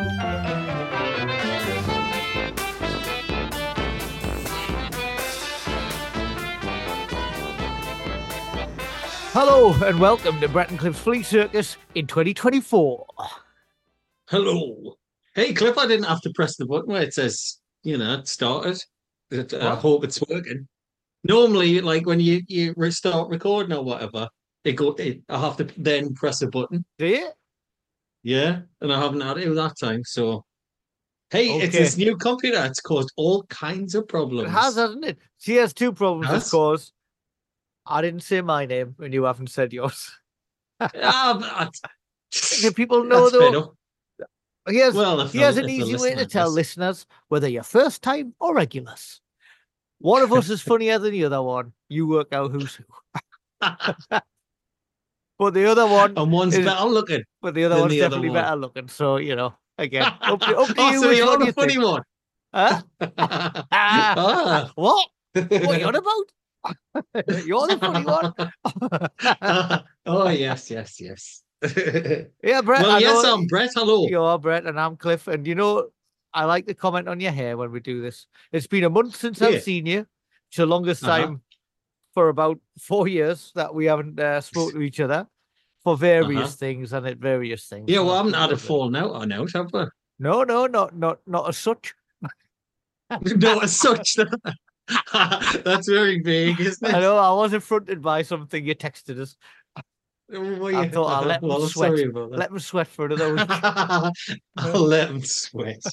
Hello and welcome to Brett and Cliff's Fleet Circus in 2024. Hello. Hey, Cliff, I didn't have to press the button where it says, you know, it started. I hope it's working. Normally, like when you, you start recording or whatever, it go, it, I have to then press a button. Do you? Yeah. And I haven't had it that time. So, hey, it's Okay. this new computer. It's caused all kinds of problems. It has, hasn't it? She has two problems, Has? of course. I didn't say my name and you haven't said yours. Ah, but Do people know though? Here's, Well, here's an easy way to tell listeners whether you're first time or regulars. One of us is funnier than the other one. You work out who's who. But the other one, and one's is- better looking. but the other one's the other definitely one. better looking. So you know, again, up to, up to oh, you. so you're the you funny think. one. Huh? ah. What? What are you on about? You're the funny one. oh yes, yes, yes. Yeah, Brett. well, I yes, I'm Brett. Hello. You're Brett, and I'm Cliff. And you know, I like the comment on your hair when we do this. It's been a month since Yeah. I've seen you. It's the longest Uh-huh. time for about four years that we haven't uh, spoke to each other for various Uh-huh. things and at various things. Yeah, well, I haven't had a falling out on out, have I? No, no, not not not as such. no, as such. That's very vague, isn't it? I know I was affronted by something you texted us. Well, I thought I'll let 'em well, I'm sweat. sorry about that. Let them sweat for another week. I'll let them sweat.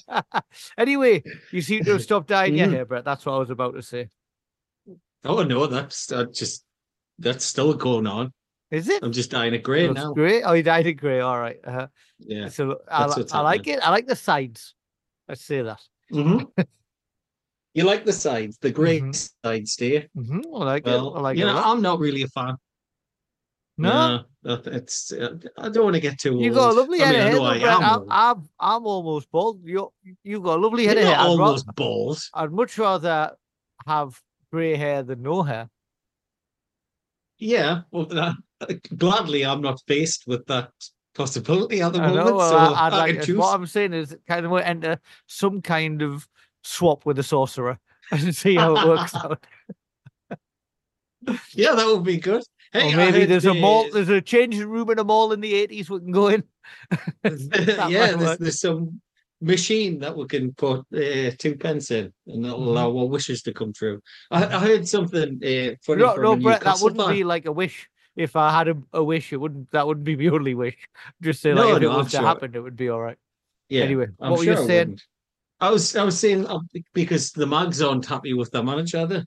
anyway, you seem to have stopped dyeing your Mhm. hair, Brett. That's what I was about to say. Oh no, that's uh, just that's still going on. Is it? I'm just dying a grey now. great. Oh, you dyed it grey. All right. Uh, Yeah. So I, that's li- what's I like it. I like the sides. Let's say that. hmm you like the sides, the grey Mhm. sides, do you? hmm I like Well, it. I like you it. a know. I'm not really a fan. no, No, it's. Uh, I don't want to get too old. you got a lovely I head mean, of I hair, know though, I Brett. am I'm. I'm, I'm almost bald. You, you got a lovely head You're of hair. not I'd, ra- almost bald. I'd much rather have grey hair than no hair. Yeah, well, uh, gladly I'm not faced with that possibility at the I moment. know. well, so I, I'd like. What I'm saying is, kind of enter some kind of swap with a sorcerer and see how it works out. Yeah, that would be good. Hey, or maybe there's a mall. the- There's a changing room in a mall in the 80s we can go in. Yeah, there's, there's some machine that we can put uh, two pence in, and that'll Mhm. allow our wishes to come true. I, I heard something uh, funny No, from no, Brett, that wouldn't fan. be like a wish. If I had a, a wish, it wouldn't. That wouldn't be my only wish. Just say like No, if it no, was I'm to sure. happen, it would be all right. Yeah, Anyway, I'm what were you sure saying? wouldn't. I was I was saying uh, because the Mags aren't happy with their manager either.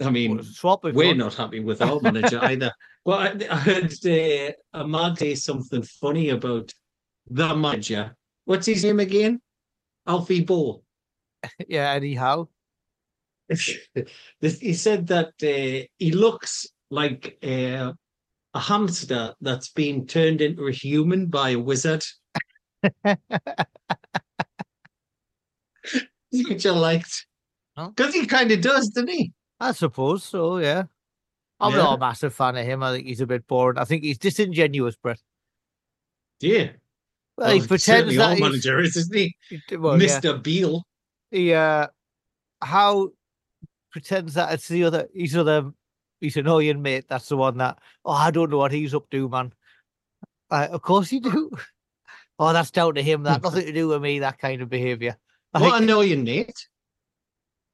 I mean, Well, swap we're want. not happy with our manager either. Well, I, I heard uh, a Mag say something funny about the manager. What's his name again? Alfie Bow. Yeah. Anyhow, he said that uh, he looks like uh, a hamster that's been turned into a human by a wizard. Which I liked. Huh? Because he kind of does, doesn't he? I suppose so. Yeah. I'm Yeah. not a massive fan of him. I think he's a bit boring. I think he's disingenuous, Brett. Yeah. Well, he pretends that our he's, manager is, isn't he? well, yeah. Mr. Beale. he uh how pretends that it's the other he's other he's annoying mate that's the one that oh i don't know what he's up to man Uh, of course you do. Oh, that's down to him. That nothing to do with me. That kind of behaviour. I What annoying Nate?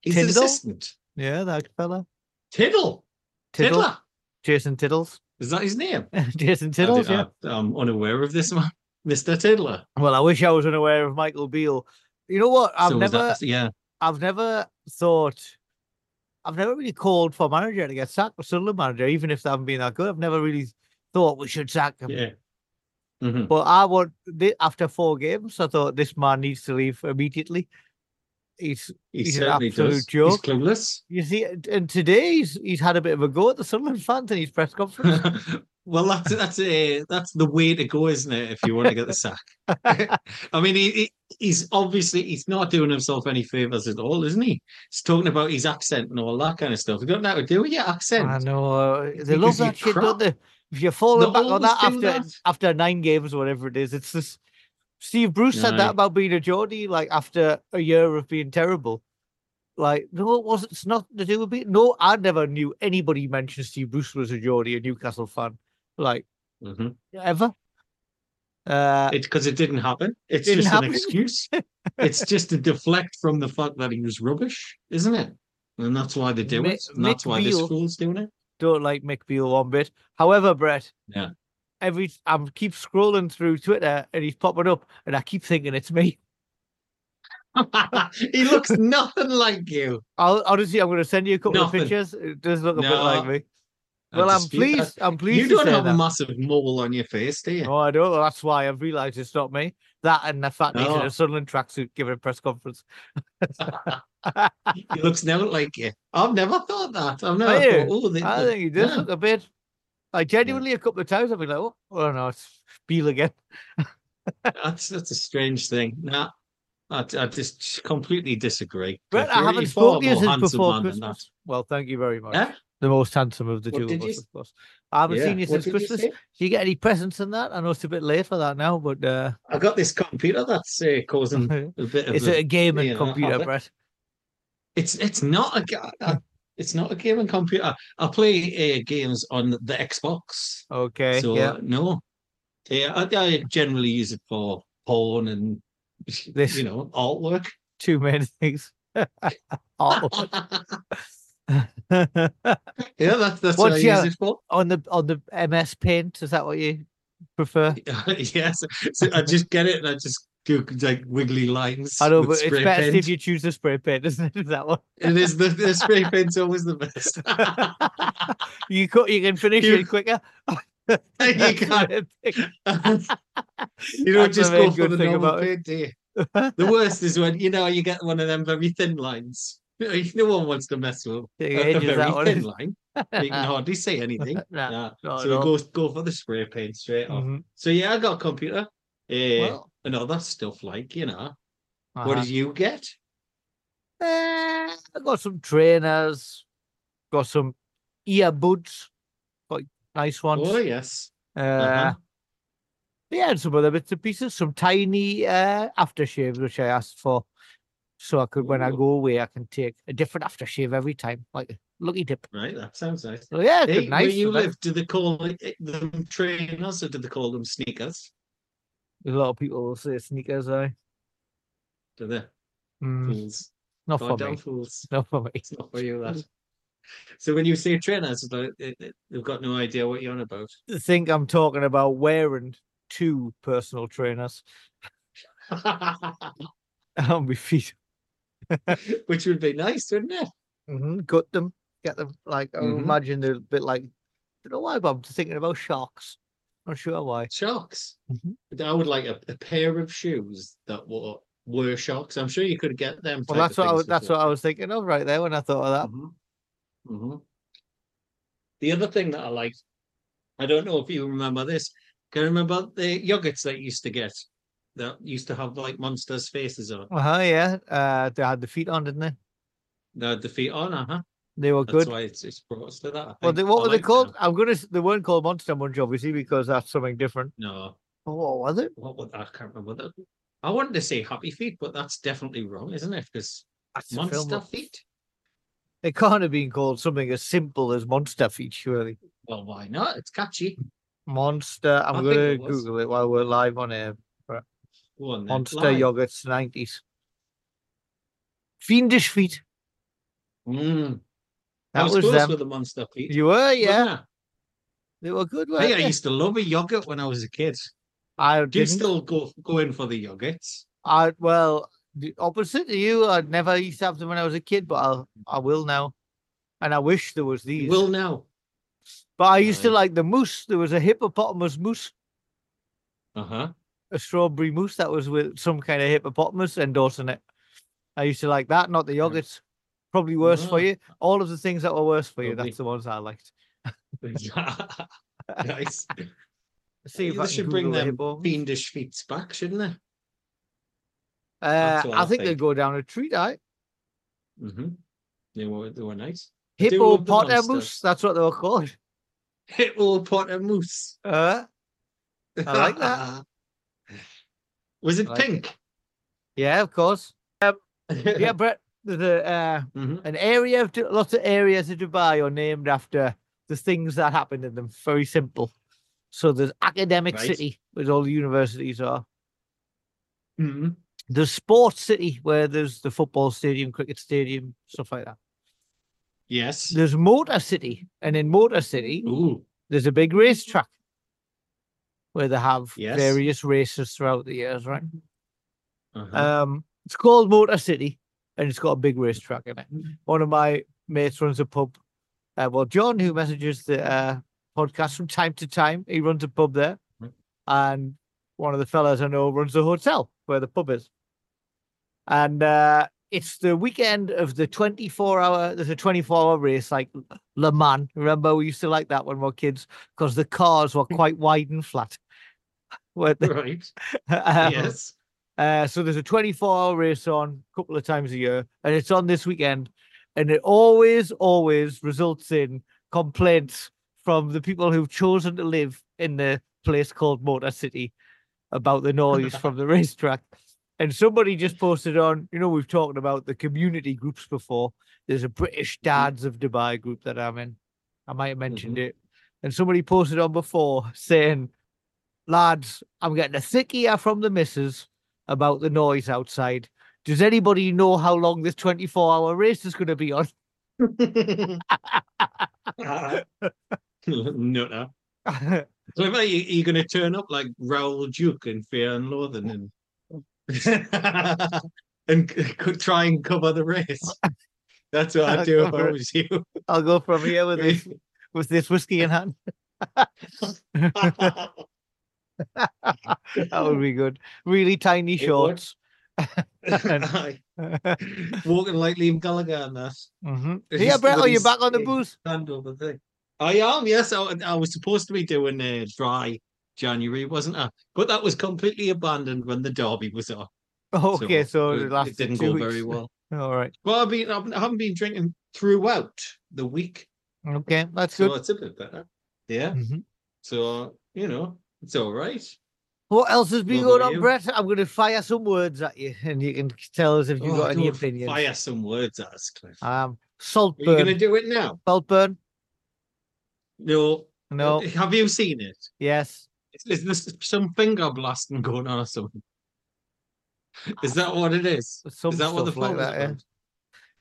He's an assistant. yeah, that fella. Tiddle. Tiddle. Tiddler. Jason Tiddles. Is that his name? Jason I Tiddles. Yeah. I, am unaware of this man. Mr. Tiddler. Well, I wish I was unaware of Michael Beale. You know what? I've So never, that- yeah. I've never thought, I've never really called for manager to get sacked, or Sunderland manager, even if they haven't been that good. I've never really thought we should sack him. Yeah. Mhm. But I want thi- after four games, I thought this man needs to leave immediately. He's He He's an absolute does. joke. He's clueless. you see, and today he's he's had a bit of a go at the Sunderland fans in his press conference. well, that's that's a that's the way to go, isn't it? If you want to get the sack. I mean, he, he he's obviously he's not doing himself any favors at all, isn't he? He's talking about his accent and all that kind of stuff. You got nothing to do with your accent. I know uh, they because love that shit, crap. don't they? If you're falling back on that after that. after nine games or whatever it is, it's this. Steve Bruce said that about being a Geordie, like after a year of being terrible. Like, no, it wasn't. It's nothing to do with being. No, I never knew anybody mention Steve Bruce was a Geordie, a Newcastle fan, like Mhm. ever. Uh, It's because it didn't happen. It's Didn't just happen. an excuse. it's just to deflect from the fact that he was rubbish, isn't it? And that's why they do Mi- it. And that's Mick why this Beale- fool's doing it. don't like Mick Beale one bit. However, Brett, Yeah. Every I keep scrolling through Twitter and he's popping up, and I keep thinking it's me. he looks nothing like you. I'll honestly, I'm going to send you a couple Nothing. of pictures. It does look a bit like me. Well, I'm dispute that. pleased. I'm pleased. You don't have that. a massive mole on your face, do you? No, I don't. That's why I've realised it's not me. That and the fact that he's in No. a Sunderland tracksuit giving a press conference. he looks nothing like you. I've never thought that. I've never you? thought, oh, they, I think he does yeah. look a bit. Like genuinely, a couple of times I've been like, oh, oh no, it's Beale again. That's that's a strange thing. Nah, I, I just completely disagree. Brett. I haven't spoken to you since before Christmas. Well, thank you very much. Eh? The most handsome of the What two of us, of course. I haven't Yeah, seen you since you Christmas. say? Do you get any presents in that? I know it's a bit late for that now, but uh, I got this computer that's uh, causing a bit of it's a, a gaming you computer, habit. Brett. It's it's not a uh, it's not a gaming computer. I play uh, games on the Xbox. Okay, so yeah. no, yeah, I, I generally use it for porn and This- you know artwork. Two main things. Yeah, that's that's what I your- use it for. on the on the MS Paint, is that what you prefer? yes, so I just get it and I just do like wiggly lines. I know, with but it's best paint. if you choose the spray paint, isn't it? Is that one? It is the, the spray paint's always the best. you cut, you can finish You- it quicker. you can't. you don't That's just go for the thing normal about paint, do you? The worst is when you know you get one of them very thin lines. No one wants to mess with a, a very thin line. You can hardly say anything. Nah, Nah. So we go go for the spray paint straight off. Mhm. So yeah, I got a computer. Uh, Well, and all that stuff like you know. What uh-huh. did you get? Eh, I got some trainers, got some earbuds, quite nice ones. Oh yes. Uh, Uh-huh. yeah, and some other bits and pieces, some tiny uh, aftershaves which I asked for, so I could when I go away I can take a different aftershave every time, like lucky dip. Right, that sounds nice. Yeah, Hey, nice. where you live, do they call them trainers or do they call them sneakers? A lot of people will say sneakers. though. Do they? mm, Fools. not for Goddamn me. fools. Not for me. It's not for you, that. So when you say trainers, it's like, it- it- they've got no idea what you're on about. I think I'm talking about wearing two personal trainers on my feet. Which would be nice, wouldn't it? hmm Gut them, get them like I would Mhm. imagine they're a bit like. don't know why, but I'm thinking about sharks. Not sure why. Sharks. Mhm. I would like a, a pair of shoes that were were sharks. I'm sure you could get them. Well, that's what I was, that's what I was thinking of right there when I thought of that. hmm hmm The other thing that I liked, I don't know if you remember this. Can you remember the yogurts that you used to get that used to have like monsters' faces on? Uh huh. Yeah. Uh, they had the feet on, didn't they? They had the feet on, uh huh. They were That's good. why it's, it's brought us to that. Well, they, what I were like they called? Them. I'm gonna. They weren't called Monster Munch, obviously, because that's something different. No, Oh, what was it? what would I can't remember that. I wanted to say happy feet, but that's definitely wrong, isn't it? Because That's monster feet. It can't have been called something as simple as Monster Feet, surely. Well, why not? It's catchy. Monster. I'm gonna it. Google it while we're live on air. Go on. Monster Live. yogurts, nineties. Fiendish feet. Mm. I That was, was close them. with the monster. You were, yeah. They were good. I Weren't I they? used to love a yogurt when I was a kid. I Do you still go go in for the yogurts? I well, the opposite to you. I never used to have them when I was a kid, but I'll I will now. And I wish there was You these. will now. but I used to like the moose. There was a hippopotamus moose. Uh huh. a strawberry mousse that was with some kind of hippopotamus endorsing it. I used to like that, not the yogurts. Probably worse for Ah. you. All of the things that were worse for you, Lovely. that's the ones that I liked. nice. See if they I should can bring Google them hippo. fiendish feet back, shouldn't they? Uh, That's what I I think they think. go down a treat, I Mm-hmm. They were they were nice. I do love the. That's what they were called. Hippopotamus. Uh, I like that. Was it I like it. pink? yeah, of course. Yeah, Brett. There's a uh, Mhm. an area of lots of areas of Dubai are named after the things that happened in them. Very simple. So there's academic Right. city, where all the universities are. Mhm. There's sports city, where there's the football stadium, cricket stadium, stuff like that. Yes. There's motor city, and in motor city, Ooh. there's a big racetrack where they have Yes. various races throughout the years, right? Uh-huh. Um, it's called Motor City, and it's got a big racetrack in it. One of my mates runs a pub. Uh, well, John, who messages the uh, podcast from time to time, he runs a pub there, and one of the fellas I know runs the hotel where the pub is. And uh, it's the weekend of the 24 hour. There's a 24 hour race like Le Mans. Remember, we used to like that when we were kids because the cars were quite wide and flat. Right. um, yes. Uh, so there's a 24 hour race on a couple of times a year, and it's on this weekend. And it always, always results in complaints from the people who've chosen to live in the place called Motor City about the noise from the racetrack. And somebody just posted on, you know, we've talked about the community groups before. There's a British Dads of Dubai group that I'm in. I might have mentioned it. And somebody posted on before saying, lads, I'm getting a thick ear from the missus about the noise outside. Does anybody know how long this 24 hour race is going to be on? no, no. So if you, you're going to turn up like Raoul Duke in Fear and Loathing and and try and cover the race. That's what I'd do if I was you. I'll go from here with this with this whiskey in hand. that would be good. Really tiny It shorts. Walking like Liam Gallagher and that. hmm It's Yeah, Brett, are you back on the booze? hand over thing. I am, yes. I, I was supposed to be doing a dry January, wasn't I? But that was completely abandoned when the derby was on. Okay, so, it, it it didn't go weeks. very well. All right. Well, I've been, I haven't been drinking throughout the week, Okay, that's so good. it's a bit better. Yeah. Mhm. So you know, it's all right. What else has been What going on, you? Brett? I'm going to fire some words at you, and you can tell us if you've Oh, got any opinions. Fire some words at us, Cliff. Um, Are you going to do it now? Saltburn. No. No. Have you seen it? Yes. Is, is there some finger blasting going on or something? Is that what it is? Some is that what the like that, yeah.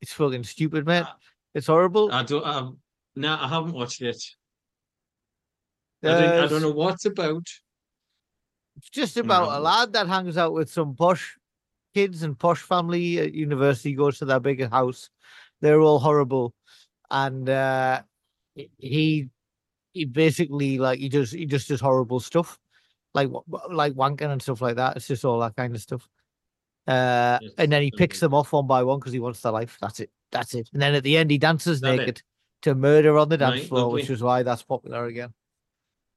It's fucking stupid, mate. Ah. It's horrible. I don't. Um, no, I haven't watched it. I don't, I don't know what's about. It's just about a lad that hangs out with some posh kids and posh family at university, goes to their big house. They're all horrible. And uh he- he basically like he does he just does horrible stuff. Like like wanking and stuff like that. It's just all that kind of stuff. Uh Yes, and then he picks them off one by one because he wants their life. That's it. That's it. And then at the end he dances That it? naked to murder on the dance Right, floor, which is why that's popular again.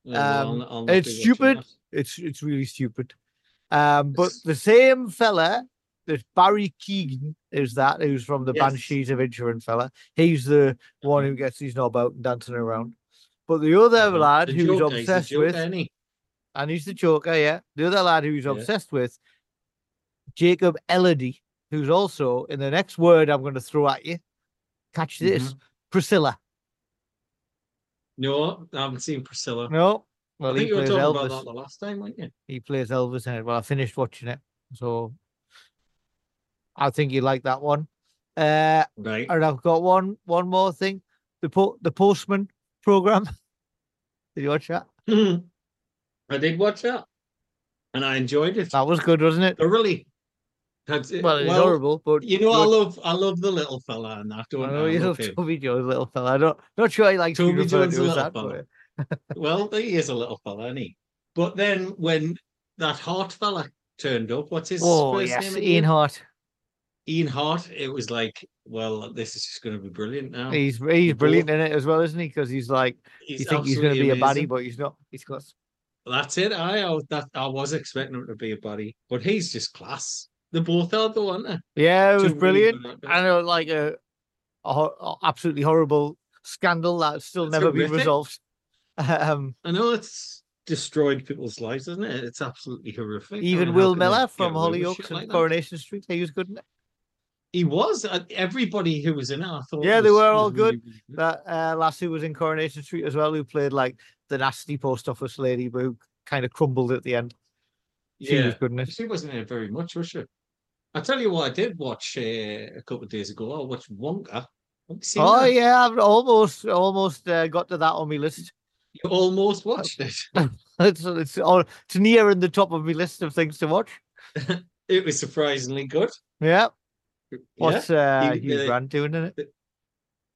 Yeah, well, I'll- Um, I'll it's stupid. It's it's really stupid. Um, but It's- the same fella, there's Barry Keoghan, is that who's from the Yes. Banshees of Inisherin fella. He's the one who gets his knob out and dancing around. But the other Uh-huh. lad The who's Joker, obsessed Joker, with, he? and he's the Joker, yeah. The other lad who's Yeah. obsessed with, Jacob Elordi, who's also in the next word I'm going to throw at you. Catch this, Mhm. Priscilla. No, I haven't seen Priscilla. No, Well, I think he you were plays talking Elvis. about that the last time, weren't you? He plays Elvis in it. Well, I finished watching it, so I think you like that one. Uh, Right. and I've got one one more thing. The po- the Postman program. Did you watch that? I did watch that, and I enjoyed it That was good, wasn't it? thoroughly. That's it. Well, it's horrible, but You know, I love I love the little fella and that. I Don't I? know I you love. Toby Jones, little fella. I don't not sure I like Toby Jones, to little fella. Well, he is a little fella, isn't he? But then when that Hart fella turned up, what's his Oh first yes, name? Ian? Hart. Ian Hart. It was like, well, this is just going to be brilliant now. He's he's brilliant in it as well, isn't he? Because he's like you think he's going to be a baddie, but he's not. He's got That's it. I, I that I was expecting him to be a buddy, but he's just class. They both are though, aren't they? yeah, it was brilliant. I know, like a, a, a absolutely horrible scandal that's still It's never been resolved. Um, I know it's destroyed people's lives, isn't it? It's absolutely horrific. I even mean, Will Mellor from Hollyoaks and like? Coronation Street, he was good in it. He was. uh, Everybody who was in it, I thought. Yeah, they were all good. really good. That uh, lass who was in Coronation Street as well, who played like the nasty post office lady, but who kind of crumbled at the end. She was Yeah, good in it. she wasn't in it very much, was she? I tell you what, I did watch uh, a couple of days ago. I watched Wonka. Have you seen Oh that? yeah, I've almost almost uh, got to that on my list. You almost watched it. It's it's all it's near in the top of my list of things to watch. It was surprisingly good. Yeah. Yeah. What's uh, He- Hugh uh, Grant doing in it?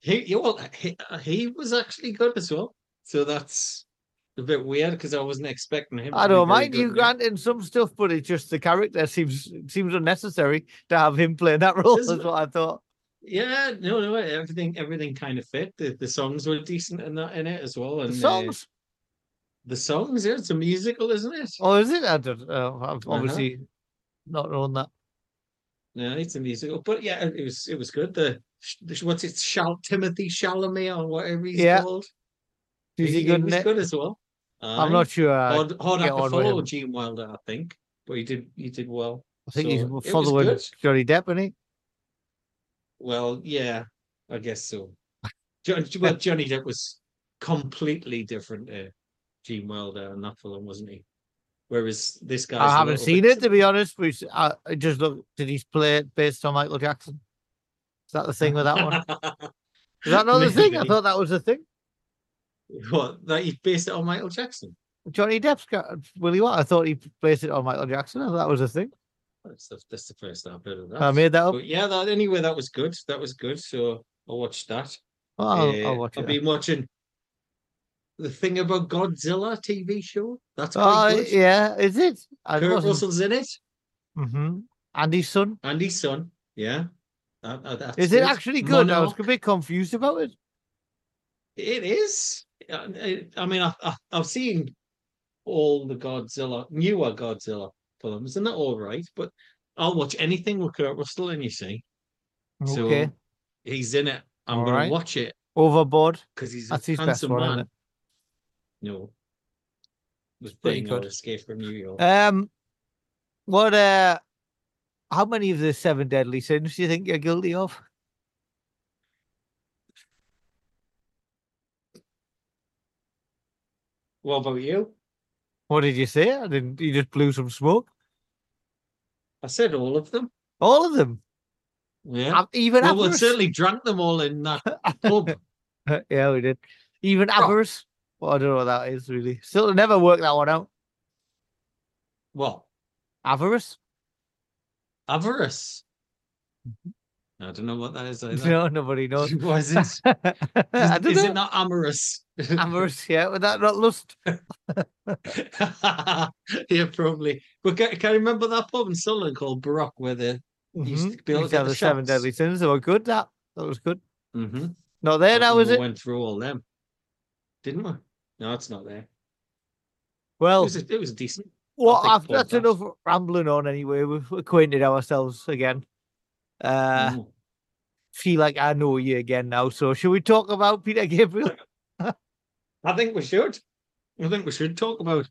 He, he, well, he, he was actually good as well. So that's a bit weird because I wasn't expecting him. I don't mind you Hugh in it. Grant in some stuff, but it's just the character seems seems unnecessary to have him playing that role. Isn't That's it? what I thought. Yeah, no, no, everything, everything kind of fit. The, the songs were decent in that in it as well. And The uh, songs. the songs, yeah, it's a musical, isn't it? Oh, is it? I don't. Uh, I've Uh-huh. obviously not known that. No, it's a musical, but yeah, it was it was good. The, the what's it, Shal Timothée Chalamet or whatever he's Yeah. called. Is he, good in was good as well. I'm not sure. I, hard, hard act to follow. Gene Wilder, I think, but he did he did well. I think so he's was following. Johnny Depp, isn't he? Well, yeah, I guess so. John, well, Johnny Depp was completely different to Gene Wilder in that film, wasn't he? Whereas this guy, I haven't seen it to be honest. But uh, I, just look. Did he play it based on Michael Jackson? Is that the thing with that one? Is that not the thing? I thought that was the thing. what that he based it on Michael Jackson. Johnny Depp's got Willie What? I thought he based it on Michael Jackson. I thought that was a thing. That's the, that's the first I've heard of that. I made that up. But yeah, that anyway, that was good. That was good. So I watched that. Oh, I'll, Uh, I'll watch I've it. been watching the thing about Godzilla TV show. That's Oh, good. yeah, is it? I Kurt wasn't. Russell's in it. hmm Andy's son. and his son. Yeah. That- that- Is it good. actually good? I was a bit confused about it. It is. Uh, it- I mean, I, I, I've seen all the Godzilla, newer Godzilla films, and they're all right. But I'll watch anything with Kurt Russell in. You see, so he's in it. I'm All going right. to watch it Overboard. because he's That's a handsome one, man. it? No, was Pretty good. Escape from New York. Um, what? Uh, how many of the seven deadly sins do you think you're guilty of? What about you? What did you say? I didn't. You just blew some smoke. I said all of them. All of them. Yeah. Av- Even Well, we certainly drank them all in that pub. yeah, we did. Even avarice. Well, I don't know what that is really. Still never worked that one out. What? Avarice? Avarice. Mm-hmm. I don't know what that is. Either. No, nobody knows. What is it? Is, is it not amorous? amorous, yeah. Would that not lust? yeah, probably. But can, can you remember that pub in Sunderland called Baroque where they used Mhm. to be able Used to to the the seven shots? deadly sins. They were good. That that was good. mm-hmm. Not there now, is it? Went through all them, didn't we? No, it's not there. It Well, was, a, it was decent. well, pub that's that. enough rambling on. Anyway, we've acquainted ourselves again. Uh, Mm. feel like I know you again now. So, should we talk about Peter Gabriel? I think we should. I think we should talk about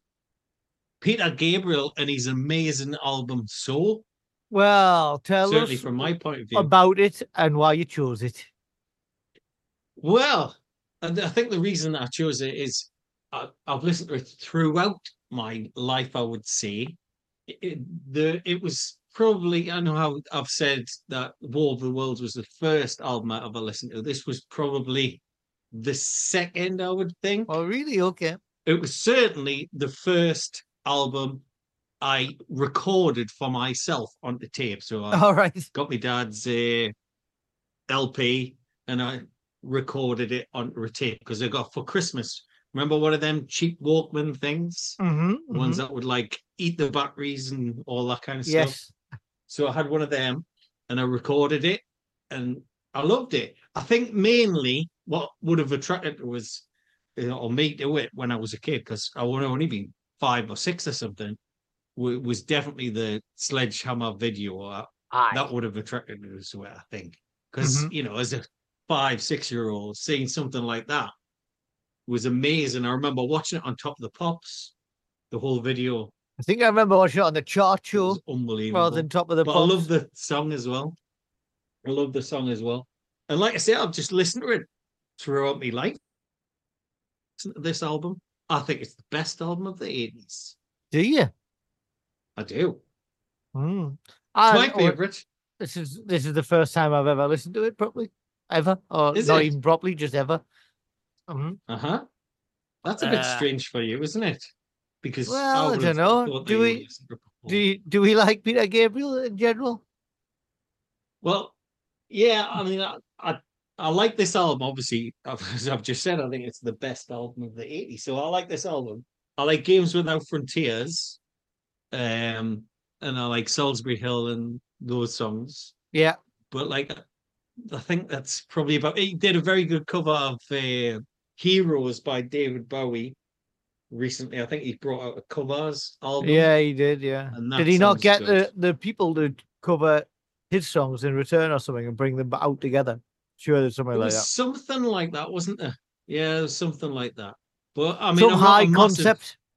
Peter Gabriel and his amazing album "So." Well, tell Certainly, us from my point of view. about it and why you chose it. Well, and I think the reason I chose it is I, I've listened to it throughout my life. I would say it, it- the it was probably I know how I've said that War of the Worlds was the first album I ever listened to. This was probably the second, I would think. Oh, really? Okay. It was certainly the first album I recorded for myself onto tape. So I All right. got my dad's uh, LP and I recorded it onto a tape because I got for Christmas. Remember one of them cheap Walkman things? Mm-hmm, Ones that would like eat the batteries and all that kind of stuff. Yes. So I had one of them and I recorded it and I loved it. I think mainly what would have attracted was you know, or me to it when I was a kid, because I would have only been five or six or something, was definitely the sledgehammer video. uh, Aye. That would have attracted me to it, I think. Because, you know, as a five, six year old, seeing something like that was amazing. I remember watching it on Top of the Pops, the whole video. I think I remember watching it on the chart unbelievable. rather than top of the but pops. I love the song as well. I love the song as well. And like I said, I've just listened to it throughout my life. This album, I think it's the best album of the 80s. Do you? I do. Mm. It's I- my or- favorite. This is this is the first time I've ever listened to it properly, ever, or Is not it? even properly, just ever. Mhm. Uh huh. That's a bit Uh, strange for you, isn't it? Because Well, I don't know. Do we- listen to it before. Do you, do we like Peter Gabriel in general? Well, yeah, I mean, I, I, I like this album. Obviously, as I've just said, I think it's the best album of the '80s. So I like this album. I like Games Without Frontiers, um, and I like Solsbury Hill and those songs. Yeah. But like, I think that's probably about. He did a very good cover of uh, "Heroes" by David Bowie recently. I think he brought out a covers album. Yeah, he did. Yeah. Did he not get good. the, the people to cover his songs in return or something and bring them out together? Sure, there's something like that. something like that, wasn't there? Yeah, there something like that. But I mean, Some I'm high a massive- concept.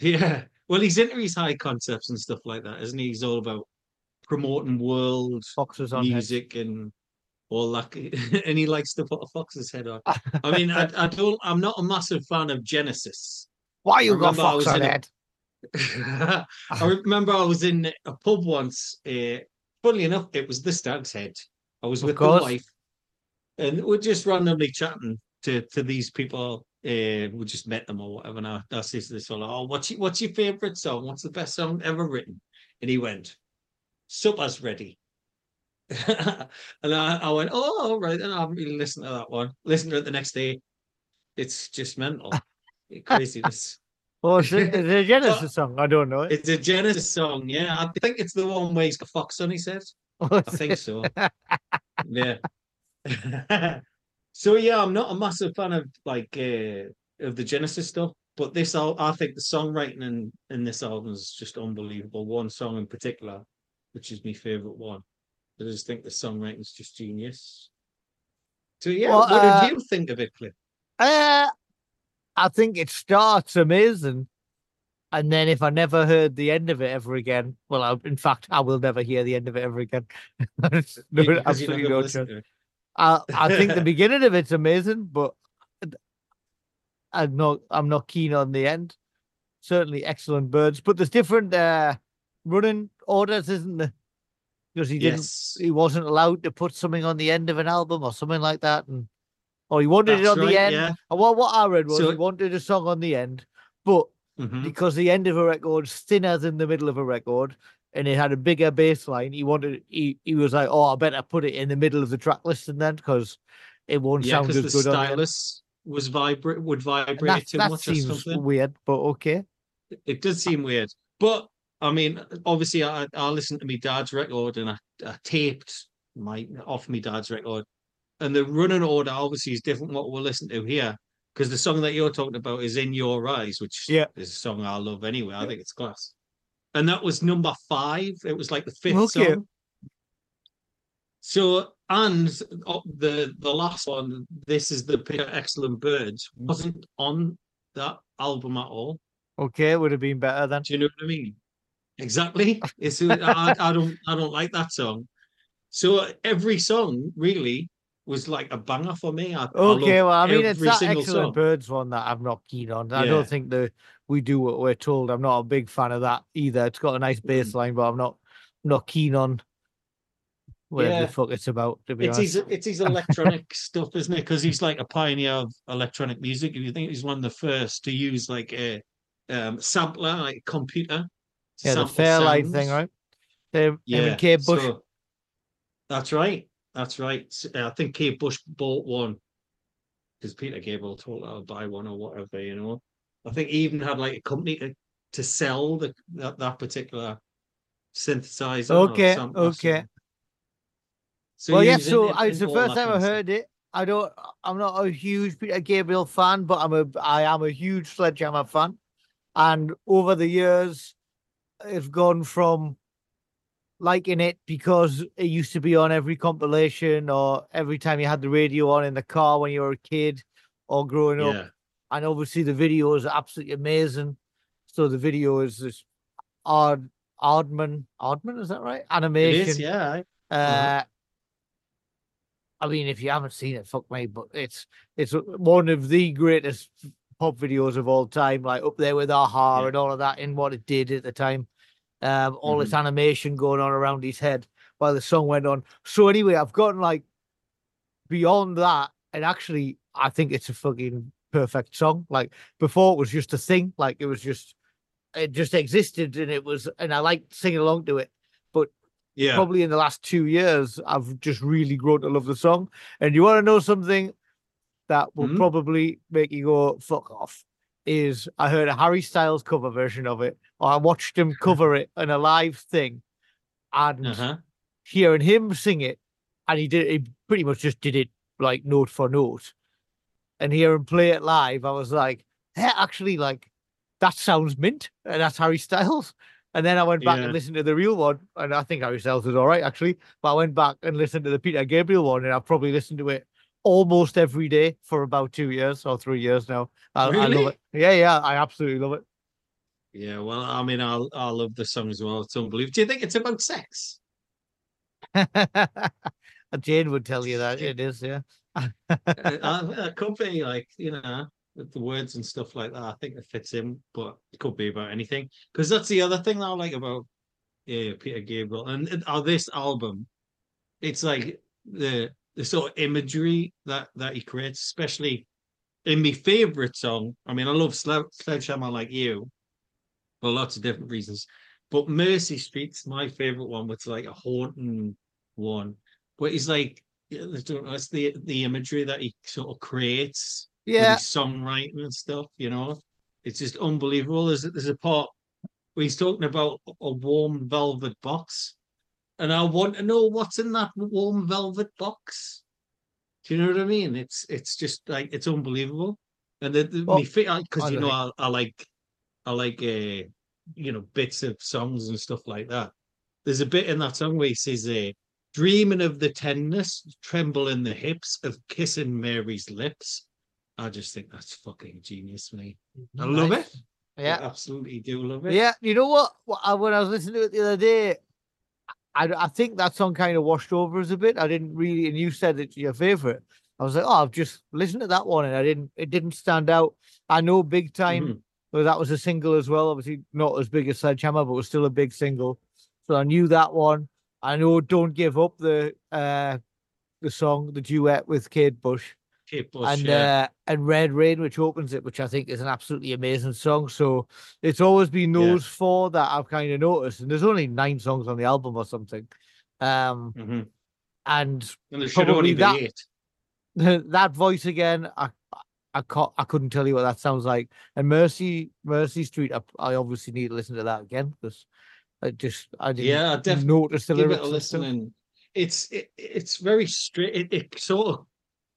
Yeah. Well, he's into his high concepts and stuff like that, isn't he? He's all about promoting world Foxes on music and all that. and he likes to put a fox's head on. I mean, I, I don't. I'm not a massive fan of Genesis. Why you got fox on head? I remember I was in a pub once. Uh, funnily enough, it was the Stag's Head. I was Of with course. the wife, and we're just randomly chatting to to these people. Uh, we just met them or whatever. And I, to this fellow, "Oh, what's your, what's your favorite song? What's the best song ever written?" And he went, "Supper's ready." and I, I went, "Oh, all right." And I haven't really listened to that one. Listened to it the next day. It's just mental, craziness. Oh, is it, is it a Genesis song? I don't know it. It's a Genesis song, yeah. I think it's the one where he's got Fox on. He said, Oh, I think so. yeah. so yeah, I'm not a massive fan of like uh, of the Genesis stuff, but this al- I think the songwriting in in this album is just unbelievable. One song in particular, which is my favorite one. I just think the songwriting is just genius. So yeah, Well, what uh, did you think of it, Cliff? Uh, I think it starts amazing. And then if I never heard the end of it ever again, well, I, in fact, I will never hear the end of it ever again. No, absolutely no chance. I, I think the beginning of it's amazing, but I'm not I'm not keen on the end. Certainly excellent birds, but there's different uh running orders, isn't there? Because he didn't Yes. he wasn't allowed to put something on the end of an album or something like that, and or he wanted it That's on the end. yeah. And what what I read was So- he wanted a song on the end, but Mhm. because the end of a record's thinner than the middle of a record and it had a bigger bass line, he wanted he, he was like, Oh, I better put it in the middle of the track listing then because it won't Yeah, sound as the good on the end. stylus was vibrate would And vibrate That, too that much or seems something. weird, but okay. It does seem weird, but I mean, obviously, I I listened to my dad's record and I, I taped my off my dad's record, and the running order obviously is different what we'll listen to here because the song that you're talking about is "In Your Eyes," which Yeah. is a song I love anyway. I think it's class, and that was number five. It was like the fifth Okay. song. So and uh, the the last one, this is the Picture Excellent Birds, wasn't on that album at all. Okay, it would have been better then. Do you know what I mean? Exactly. It's I, I don't I don't like that song. So every song really was like a banger for me. I, Okay, I well, I mean, it's that excellent song. birds one that I'm not keen on. I Yeah. don't think that we do what we're told. I'm not a big fan of that either. It's got a nice bass line, but I'm not not keen on whatever Yeah. the fuck it's about. To be It's honest, his, it's his electronic stuff, isn't it? Because he's like a pioneer of electronic music. If you think he's one of the first to use like a um, sampler, like a computer. To yeah, the sample Fairlight thing, sounds. right? Him, him and Kate Bush. so- that's right. That's right. S- uh, I think Kate Bush bought one because Peter Gabriel told her I'll buy one or whatever, you know. I think he even had like a company to, to sell the that, that particular synthesizer. or Okay, okay. So well, he yeah. was So I- it's the all first that time kind I of stuff. heard it. I don't. I'm not a huge Peter Gabriel fan, but I'm a. I am a huge Sledgehammer fan, and over the years, it's gone from liking it because it used to be on every compilation or every time you had the radio on in the car when you were a kid or growing up. And obviously the video is absolutely amazing. So the video is this Ard Aardman Aardman, is that right? Animation. is, yeah. Uh, Uh-huh. I mean, if you haven't seen it, fuck me, but it's it's one of the greatest pop videos of all time, like up there with Aha Yeah. and all of that in what it did at the time. Um, all Mm-hmm. this animation going on around his head while the song went on. So anyway, I've gotten like beyond that, and actually, I think it's a fucking perfect song. Like before, it was just a thing, like it was just it just existed, and it was, and I liked singing along to it. But Yeah. probably in the last two years, I've just really grown to love the song. And you want to know something that will Mhm. probably make you go fuck off? Is I heard a Harry Styles cover version of it, or I watched him cover it in a live thing, and Uh-huh. hearing him sing it, and he did he pretty much just did it like note for note, and hearing him play it live, I was like, hey, actually, like that sounds mint, and that's Harry Styles. And then I went back Yeah. and listened to the real one, and I think Harry Styles is all right actually. But I went back and listened to the Peter Gabriel one, and I've probably listened to it almost every day for about two years or three years now. I, I love it. Yeah, yeah, I absolutely love it. Yeah, well, I mean, I I love the song as well. It's unbelievable. Do you think it's about sex? Jane would tell you that it is, yeah. uh, uh, it could be like you know the words and stuff like that. I think it fits in, but it could be about anything. Because that's the other thing that I like about yeah Peter Gabriel and and- uh, this album. It's like the the sort of imagery that that he creates, especially in my favorite song. I mean, I love Sle- Sledgehammer like you for lots of different reasons, but Mercy Street's my favorite one. Which is like a haunting one, where he's like. Yeah, I don't know, it's the the imagery that he sort of creates Yeah. songwriting and stuff, you know. It's just unbelievable. There's there's a part where he's talking about a warm velvet box. And I want to know what's in that warm velvet box. Do you know what I mean? It's it's just like it's unbelievable. And the, the Well, because you know I, I like I like uh, you know bits of songs and stuff like that. There's a bit in that song where he says, uh, "Dreaming of the tenderness, tremble in the hips of kissing Mary's lips." I just think that's fucking genius, mate. I love it. Yeah. I absolutely do love it. Yeah, you know what? When I was listening to it the other day, I, I think that song kind of washed over us a bit. I didn't really, and you said it's your favorite. I was like, oh, I've just listened to that one, and I didn't. It didn't stand out. I know big time. Mhm. Well, that was a single as well. Obviously, not as big as Sledgehammer, but was still a big single. So I knew that one. I know "Don't Give Up" the uh the song, the duet with Kate Bush And yeah. uh, and Red Rain, which opens it, which I think is an absolutely amazing song. So it's always been Yeah. those four that I've kind of noticed, and there's only nine songs on the album or something. Um, Mhm. and And there should only be that- eight. that voice again, I I can't, I couldn't tell you what that sounds like. And Mercy Mercy Street, I, I obviously need to listen to that again because I just I didn't Yeah, definitely notice the give it a and stuff. listen. And it's it, it's very straight. It, it sort of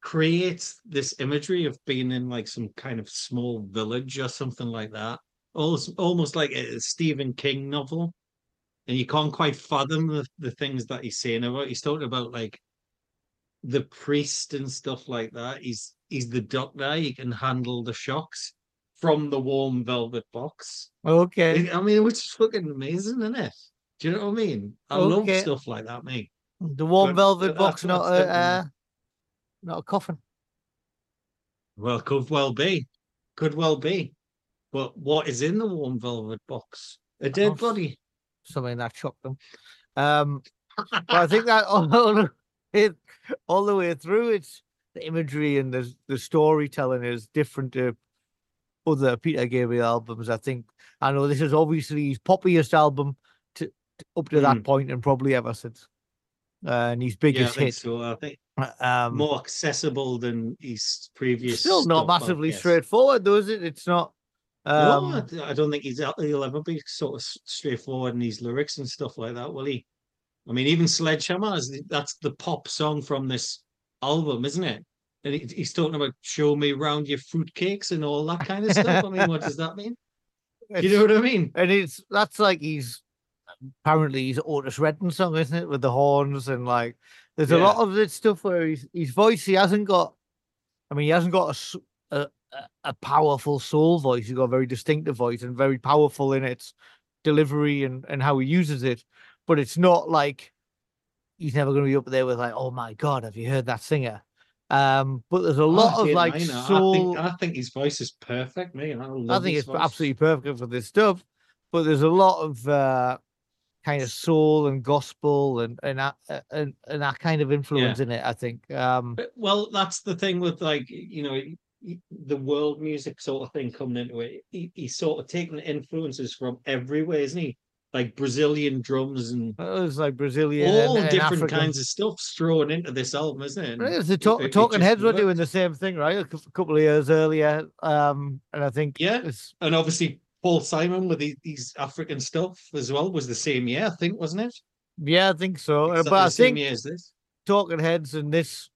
creates this imagery of being in like some kind of small village or something like that. Almost, almost like a Stephen King novel. And you can't quite fathom the, the things that he's saying about. He's talking about like the priest and stuff like that. He's he's the doctor. He can handle the shocks from the warm velvet box. Okay, I mean, which is fucking amazing, isn't it? Do you know what I mean? I love Okay. stuff like that, mate. the warm but- velvet but box, not a uh, not a coffin. Well, could well be. Could well be. But what is in the warm velvet box? A dead House. body. Something that shocked them. Um, but I think that all, the- it, all the way through, it's the imagery and the the storytelling is different to other Peter Gabriel albums. I think I know this is obviously his poppiest album to, to- up to that Mm. point and probably ever since. Uh, and his Yeah, I biggest think hit. so. I think Um, more accessible than his previous. still not stuff, massively straightforward, though, is it? It's not. Um, no, I don't think he's he'll ever be sort of straightforward in his lyrics and stuff like that, will he? I mean, even Sledgehammer is the- that's the pop song from this album, isn't it? And he, he's talking about show me round your fruitcakes and all that kind of stuff. I mean, what does that mean? You know what I mean? and it's that's like he's apparently he's Otis Redding song, isn't it, with the horns and like there's a lot of this stuff where his his voice he hasn't got. I mean, he hasn't got a a powerful soul voice. He's got a very distinctive voice and very powerful in its delivery and and how he uses it. But it's not like he's never going to be up there with like, oh my god, have you heard that singer? Um, but there's a lot Oh, of like soul. I think, I think his voice is perfect, man. I, I think it's voice. absolutely perfect for this stuff. But there's a lot of uh, kind of soul and gospel and and that, and, and that kind of influence in it. I think. Um, But- Well, that's the thing with like you know the world music sort of thing coming into it. He, he's sort of taking influences from everywhere, isn't he? Like Brazilian drums and it was like Brazilian, all and different African. kinds of stuff thrown into this album, isn't it? Right, The talk, it- it Talking just Heads were doing the same thing, right? A couple of years earlier, um, and I think Yeah. it's and obviously Paul Simon with these, these African stuff as well was the same year, I think, wasn't it? yeah, I think so. Exactly But I the same think year as this. Talking Heads and this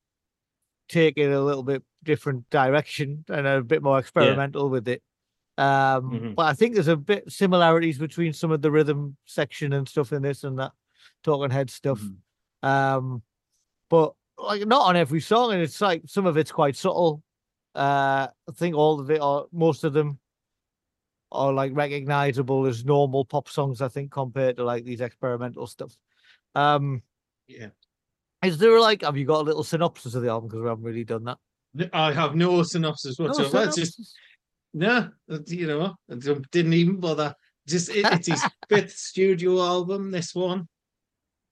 take it a little bit different direction and a bit more experimental with it. Um, Mhm. But I think there's a bit similarities between some of the rhythm section and stuff in this and that Talking Head stuff. Mhm. Um, but like not on every song, and it's like some of it's quite subtle. Uh, I think all of it, or most of them, are like recognizable as normal pop songs. I think compared to like these experimental stuff. Um, Yeah. is there like have you got a little synopsis of the album because we haven't really done that? I have no synopsis No whatsoever. Just synopsis? No, you know, I didn't even bother. Just it, it's his fifth studio album. This one,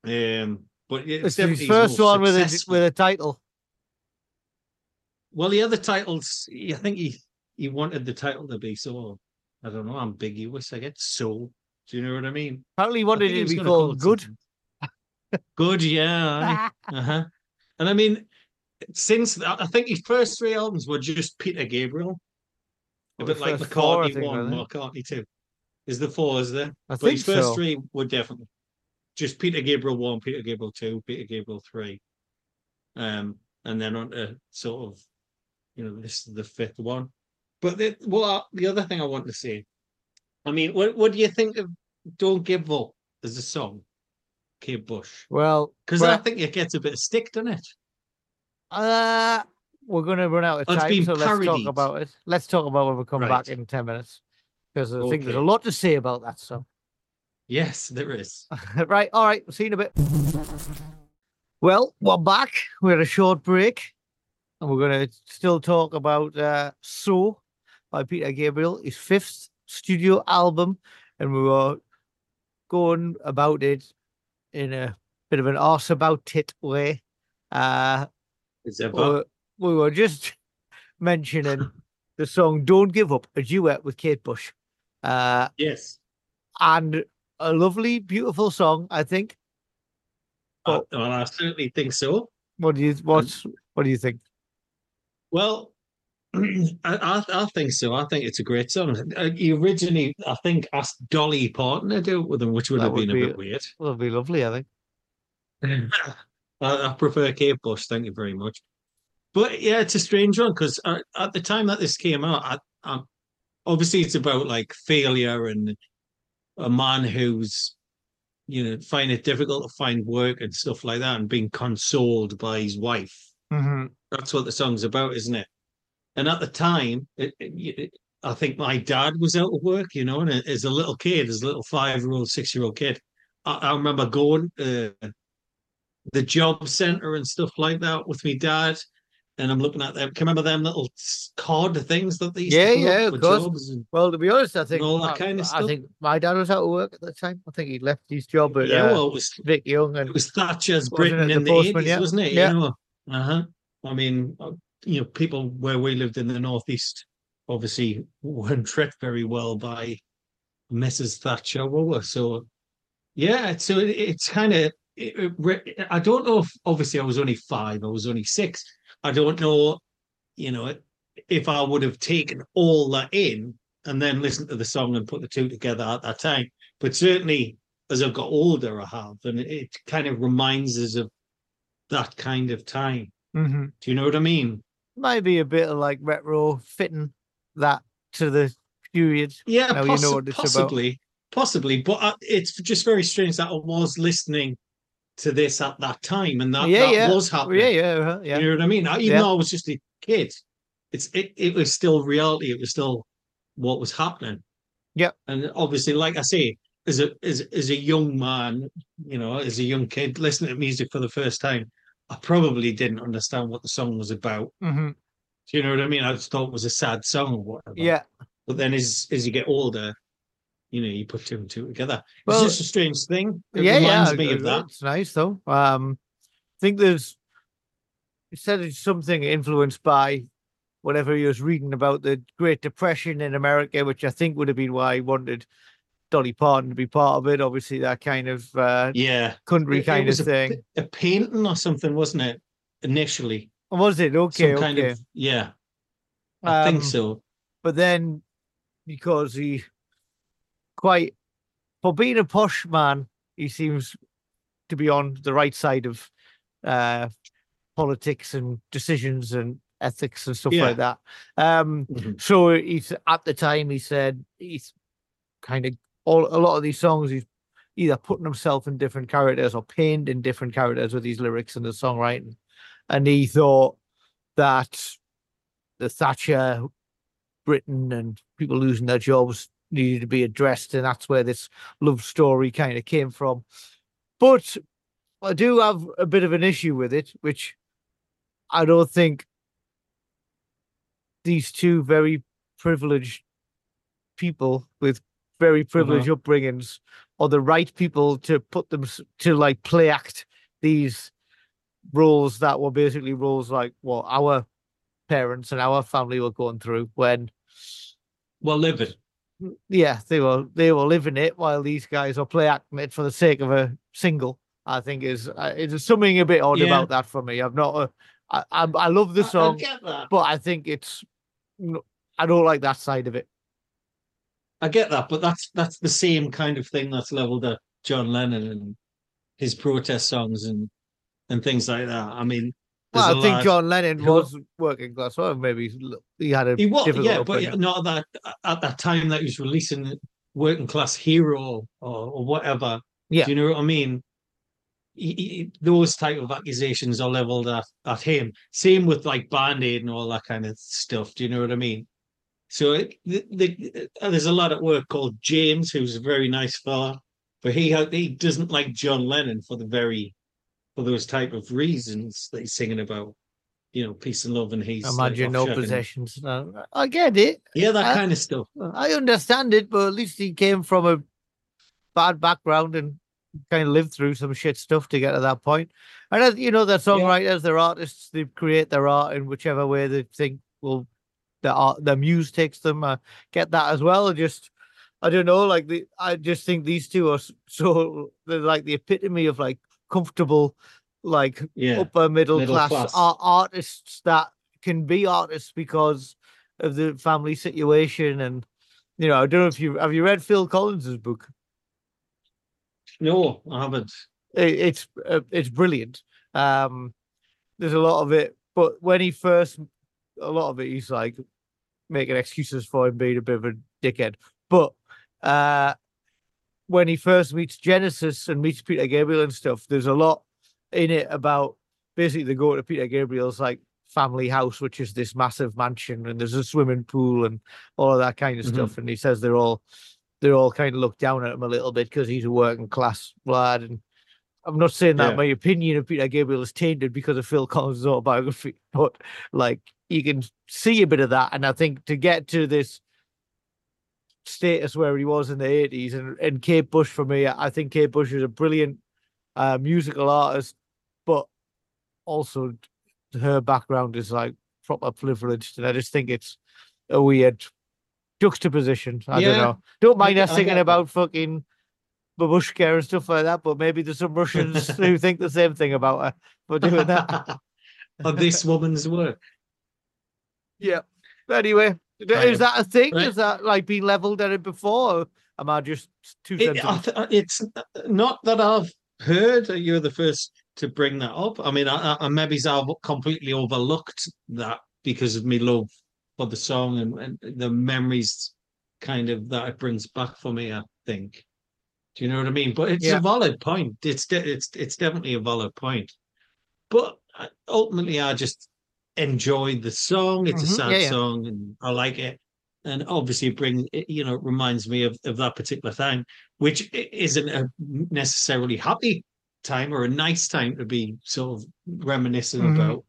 um, but it's, It's his first one with a with a title. Well, the other titles, I think he he wanted the title to be so I don't know ambiguous. I guess so. Do you know what I mean? Apparently, what did he it be called "Good." Good, yeah. Uh huh. And I mean, since I think his first three albums were just Peter Gabriel, a Well, bit like first four, McCartney one, weren't McCartney two. Is the four? Is there? I But think his first so. three were definitely just Peter Gabriel one, Peter Gabriel two, Peter Gabriel three, um, and then on to sort of, you know, this is the fifth one. But the, what the other thing I want to say, I mean, what what do you think of "Don't Give Up" as a song, Kate Bush? Well, Because I think it gets a bit of stick, doesn't it? Uh, we're going to run out of Oh, time, so let's talk about it. Let's talk about when we come back in 10 minutes. Because I think there's a lot to say about that song. Yes, there is. right, all right, see you in a bit. Well, we're back. We had a short break. And we're going to still talk about uh, So by Peter Gabriel, his fifth studio album. And we were going about it in a bit of an arse about it way. Uh, ever. we were, we were just mentioning the song "Don't Give Up," a duet with Kate Bush, uh, yes. and a lovely, beautiful song. I think. Uh, well, I certainly think so. What do you what's what do you think? Well, I, I I think so. I think it's a great song. Uh, He originally, I think, asked Dolly Parton to do it with him, which would That have would been be- a bit weird. Well, it'd be lovely. I think. I, I prefer Kate Bush. Thank you very much. But yeah, it's a strange one because at the time that this came out, I, I, obviously it's about like failure and a man who's, you know, find it difficult to find work and stuff like that, and being consoled by his wife. Mm-hmm. That's what the song's about, isn't it? And at the time, it, it, I think my dad was out of work, you know, and as a little kid, as a little five-year-old, six-year-old kid, I, I remember going uh, the job center and stuff like that with my dad, and I'm looking at them. Can you remember them little card things that they used Yeah, yeah, of course. and- Well, to be honest, I think all that I- kind of stuff. I think my dad was out of work at the time. I think he left his job at yeah, uh, well, it was Vic Young and it was Thatcher's Britain in the the eighties, wasn't it? Yeah. You know, uh huh. I mean, uh, you know, people where we lived in the northeast obviously weren't treated very well by Mrs. Thatcher, were? So, yeah, so it, it's kind of. It, it I don't know if obviously I was only five, I was only six. I don't know, you know, if I would have taken all that in and then listened to the song and put the two together at that time. But certainly, as I've got older, I have, and it, it kind of reminds us of that kind of time. Mhm. Do you know what I mean? Might be a bit of like retro fitting that to the period. Yeah, Now you know what it's about. possibly, possibly. But uh, it's just very strange that I was listening to this at that time, and that, yeah, that yeah, was happening. Yeah, yeah, uh-huh, yeah. You know what I mean? I- Even Yeah. though I was just a kid, it's it, it was still reality. It was still what was happening. Yeah, And obviously, like I say, as a as, as a young man, you know, as a young kid listening to music for the first time, I probably didn't understand what the song was about. hmm Do you know what I mean? I just thought it was a sad song or whatever. Yeah. But then as as you get older, you know, you put two and two together. Well, it's just a strange thing. It yeah, reminds yeah. me of that. It's nice though. Um, I think there's. It said it's something influenced by whatever he was reading about the Great Depression in America, which I think would have been why he wanted Dolly Parton to be part of it. Obviously, that kind of uh, Yeah. country It- it kind of a thing. A painting or something, wasn't it? Initially. Was it okay? Some kind okay. of yeah. I think Um, so. but then because he quite for being a posh man he seems to be on the right side of uh politics and decisions and ethics and stuff Yeah. like that um Mhm. so he's at the time he said he's kind of all a lot of these songs he's either putting himself in different characters or pained in different characters with these lyrics and the songwriting and he thought that the thatcher Britain and people losing their jobs needed to be addressed, and that's where this love story kind of came from. But I do have a bit of an issue with it, which I don't think these two very privileged people with very privileged upbringings are the right people to put them to like play act these roles that were basically roles like what our parents and our family were going through when Well living. yeah, they were they were living it while these guys are play acting it for the sake of a single. I think is uh, it's something a bit odd Yeah. about that for me. I'm not a, I, I I love the I- I song, get that. but I think it's i don't like that side of it. I get that, but that's that's the same kind of thing that's leveled at John Lennon and his protest songs and and things like that. I mean, Well, I think John Lennon who- was working class. Well, maybe he- had a He was, yeah, but not at that at that time that he was releasing Working Class Hero or, or whatever. Yeah. Do you know what I mean? He- he- those type of accusations are leveled at, at him. Same with like Band Aid and all that kind of stuff. Do you know what I mean? So it, the, the, uh, there's a lad at work called James, who's a very nice fella, but he he doesn't like John Lennon for the very for those type of reasons that he's singing about. You know, peace and love, and he's like, Imagine no possessions. No, I get it. Yeah, that I- kind of stuff. I understand it, but at least he came from a bad background and kind of lived through some shit stuff to get to that point. And as you know, they're songwriters, they're artists, they create their art in whichever way they think will their art their muse takes them. I get that as well. I Just I don't know, like the I just think these two are so they're like the epitome of like comfortable, like Yeah. upper middle, middle class, class. Art, artists that can be artists because of the family situation and you know i don't know if you have you read phil collins's book No, I haven't. it, it's uh, it's brilliant um there's a lot of it but when he first a lot of it he's like making excuses for him being a bit of a dickhead but uh when he first meets genesis and meets peter gabriel and stuff there's a lot in it about basically they go to peter gabriel's like family house which is this massive mansion and there's a swimming pool and all of that kind of Mhm. stuff and he says they're all they're all kind of look down at him a little bit because he's a working class lad and I'm not saying that Yeah. my opinion of Peter Gabriel is tainted because of Phil Collins' autobiography, but like you can see a bit of that. And I think to get to this status where he was in the 80s and, and Kate Bush for me, I think Kate Bush is a brilliant uh, musical artist, but also her background is like proper privileged. And I just think it's a weird juxtaposition. I don't know. Don't mind us thinking about fucking Babooshka and stuff like that, but maybe there's some Russians who think the same thing about her for doing that. of this woman's work. Yeah. But anyway, Kind is of. that a thing? Right. Is that like been leveled at it before? Or am I just too It, sensitive? Th- uh, it's uh, not that I've heard. That you're the first to bring that up. I mean, I, I maybe I've completely overlooked that because of me love for the song and, and the memories kind of that it brings back for me. I think. Do you know what I mean? But it's Yeah. a valid point. It's de- it's it's definitely a valid point. But uh, ultimately, I just enjoyed the song. It's a Mhm. sad Yeah, yeah. song, and I like it. And obviously, it brings it, you know, reminds me of, of that particular time, which isn't a necessarily happy time or a nice time to be sort of reminiscent Mhm. about.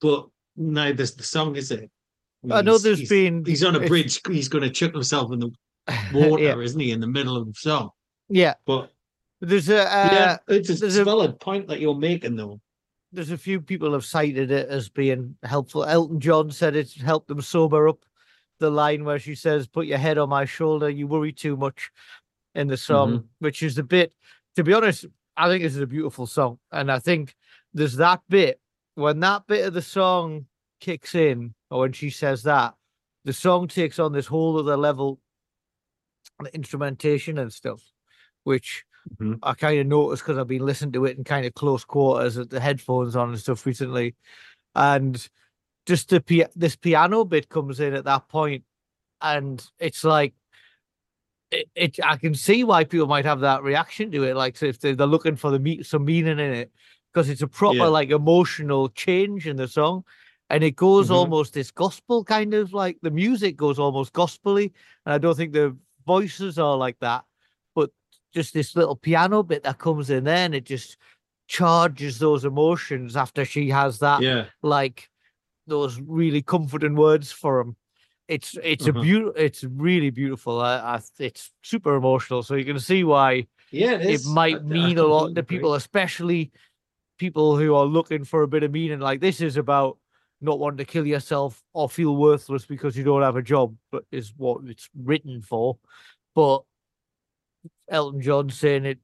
But neither the song is it. I know He's- there's he's- been He's on a bridge. He's going to chuck himself in the water, yeah, isn't he, in the middle of the song? yeah. But There's a uh, yeah, it's, there's a a- valid point that you're making, though. There's a few people have cited it as being helpful. Elton John said it's helped them sober up. The line where she says, "Put your head on my shoulder, you worry too much," in the song, mm-hmm. which is a bit. To be honest, I think this is a beautiful song, and I think there's that bit when that bit of the song kicks in, or when she says that, the song takes on this whole other level, the instrumentation and stuff, which Mhm. I kind of noticed because I've been listening to it in kind of close quarters with the headphones on and stuff recently, and just the pia- this piano bit comes in at that point, and it's like it, it. I can see why people might have that reaction to it, like so if they're, they're looking for the meat, some meaning in it, because it's a proper Yeah. like emotional change in the song. And it goes Mhm. almost this gospel kind of like the music goes almost gospelly, and I don't think the voices are like that just this little piano bit that comes in there and it just charges those emotions after she has that Yeah, like those really comforting words for him it's it's a Uh-huh. beautiful it's really beautiful. I, I it's super emotional so you can see why yeah, it, it might I- mean a lot to people especially people who are looking for a bit of meaning. Like this is about not wanting to kill yourself or feel worthless because you don't have a job but is what it's written for. But elton john saying it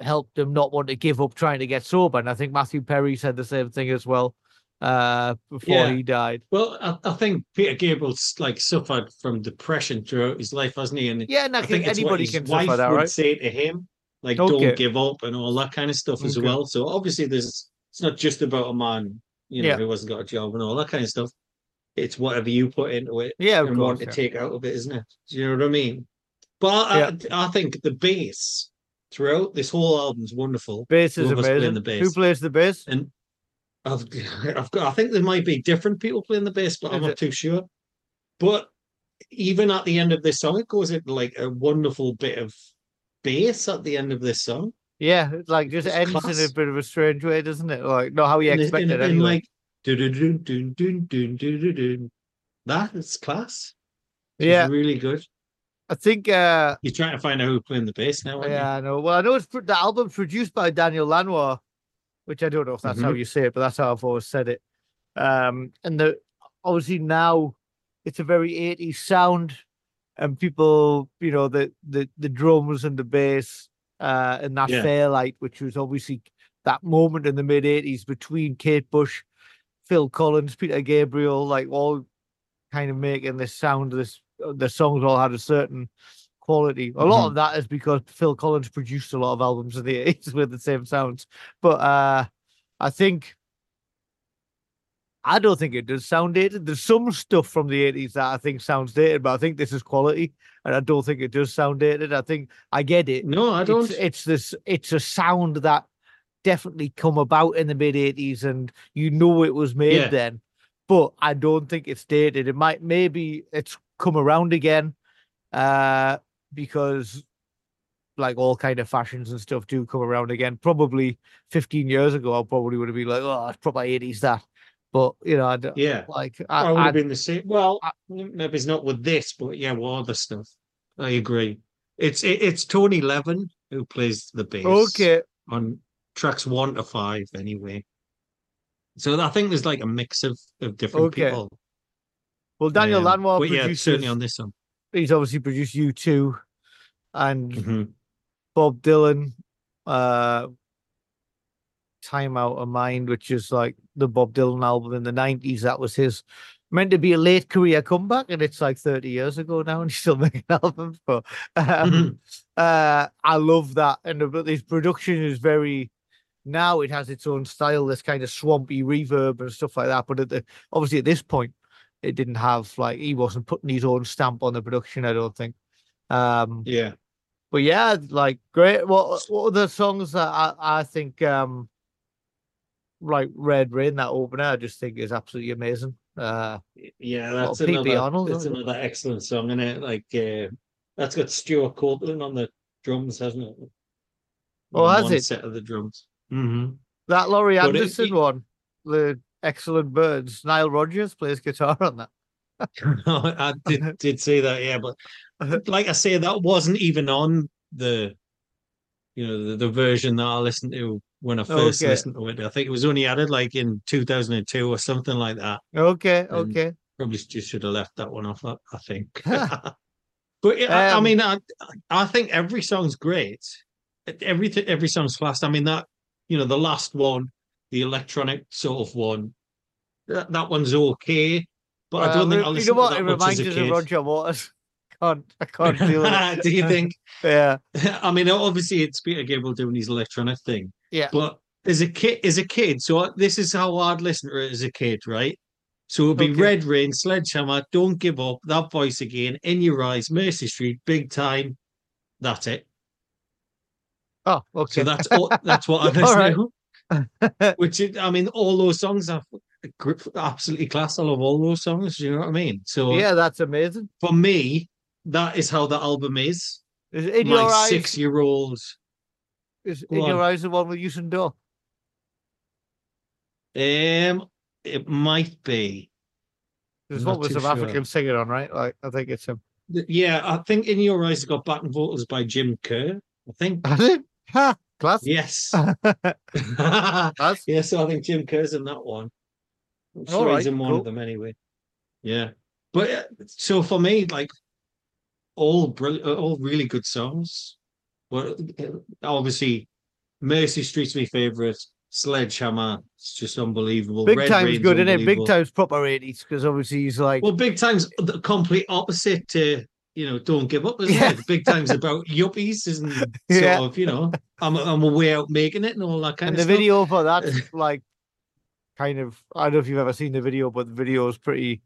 helped him not want to give up trying to get sober and i think matthew perry said the same thing as well uh before Yeah. he died Well, I, I think Peter Gabriel's like suffered from depression throughout his life, hasn't he? And yeah and I, I think think it's what anybody can wife suffer that would right say to him, like Okay. "Don't give up" and all that kind of stuff as Okay. well. So obviously, there's it's not just about a man, you know, Yeah. who hasn't got a job and all that kind of stuff. It's whatever you put into it yeah and course want to yeah. take out of it, isn't it? Do you know what I mean? But I, Yeah. I, I think the bass throughout this whole album is wonderful. bass is Whoever's amazing the bass. who plays the bass And I've, I've got, I think there might be different people playing the bass, but I'm not it? too sure. But even at the end of this song, it goes into like a wonderful bit of bass at the end of this song. yeah like just It's ends in a bit of a strange way doesn't it like not how you And it- expect and- it and anyway. like dun dun dun dun dun dun dun dun. That is class. It's yeah really good. I think uh You're trying to find out who's playing the bass now, Yeah, I know. Well, I know it's the album's produced by Daniel Lanois, which I don't know if that's how Mhm. you say it, but that's how I've always said it. Um, and the obviously now it's a very 80s sound, and people, you know, the the the drums and the bass, uh, and that Yeah. Fairlight, which was obviously that moment in the mid 80s between Kate Bush, Phil Collins, Peter Gabriel, like all kind of making this sound. This the songs all had a certain quality. A lot Mhm. of that is because Phil Collins produced a lot of albums in the 80s with the same sounds. But uh I think I don't think it does sound dated. There's some stuff from the 80s that I think sounds dated, but I think this is quality. And I don't think it does sound dated. I think I get it. No, I don't. It's, it's this it's a sound that definitely come about in the mid 80s and you know it was made Yeah. then. But I don't think it's dated. It might maybe it's come around again uh because like all kind of fashions and stuff do come around again. Probably 15 years ago, I probably would have been like, oh, it's proper 80s that. But you know, I d- Yeah. like I, I, would have been the same. Well, I- maybe it's not with this, but yeah, with other stuff. I agree. It's it, it's Tony Levin who plays the bass. okay, On tracks one to five, anyway. So I think there's like a mix of of different Okay. people. well, Daniel Um, Lanois but yeah, certainly on this one. he's obviously produced U2, and Mhm. Bob Dylan, uh, Time Out of Mind, which is like the Bob Dylan album in the 90s. That was his meant to be a late career comeback, and it's like 30 years ago now, and he's still making albums. But um, uh, I love that. And the- but his production is very now it has its own style, this kind of swampy reverb and stuff like that. But at the, obviously at this point, it didn't have like he wasn't putting his own stamp on the production, I don't think. Um Yeah. but yeah, like great. What what are the songs that I, I think um like Red Rain that opener I just think is absolutely amazing. Uh Yeah, that's another Arnold, that's isn't it? excellent song, isn't it? Like uh, that's got Stewart Copeland on the drums, hasn't it? Oh, On has it? set of the drums. Hmm that Laurie But Anderson it- one, the excellent birds. Nile Rodgers plays guitar on that. I did did say that, yeah, but like I say, that wasn't even on the, you know, the, the version that I listened to when I first Okay. listened to it. I think it was only added like in 2002 or something like that. Okay, Um, okay. Probably just should have left that one off. I, I think. but yeah, I, I Um, mean, I I think every song's great. Everything, every song's fast. I mean that, you know, the last one, the electronic sort of one, that, that one's okay. But I Uh, don't think re- I you know what? to It that much as a of kid. Roger Waters. Can't I can't deal with it. Do you think? Yeah, I mean, obviously it's Peter Gabriel doing his electronic thing, yeah. but as a kid, as a kid, so this is how I'd listen to it as a kid, right? So it'd be Okay. Red Rain, Sledgehammer, Don't Give Up, That Voice Again, In Your Eyes, Mercy Street, Big Time. That's it. Oh, okay. So that's all, that's what I listen to. Which is, I mean, all those songs are absolutely class. I love all those songs. You know what I mean? So yeah, that's amazing. for me, that is how the album is. Is it in My your eyes? six-year-old. Is Go in your eyes the one with Youssou N'Dour? Um, it might be. There's one with some sure. African singing on, right? Like I think it's him. Yeah, I think In Your Eyes got backing vocals by Jim Kerr. I think. Has it? Ha! Class. Yes. That's yeah, so I think Jim Kerr's in that one. I'm All sure he's in one cool. of them anyway. Yeah. But uh, so for me, like all brilliant, all really good songs. Well, uh, obviously, Mercy Street's my favorite. Sledgehammer, it's just unbelievable. Big Red Time's Rain's good, isn't it? Big. Time's proper 80s because obviously he's like, Well, Big Time's the complete opposite to you know, don't give up, isn't Yeah. it? Big Time's about yuppies, isn't sort Yeah. of, you know, I'm I'm a way out making it and all that kind and of the stuff. video for that's like kind of, I don't know if you've ever seen the video, but the video is pretty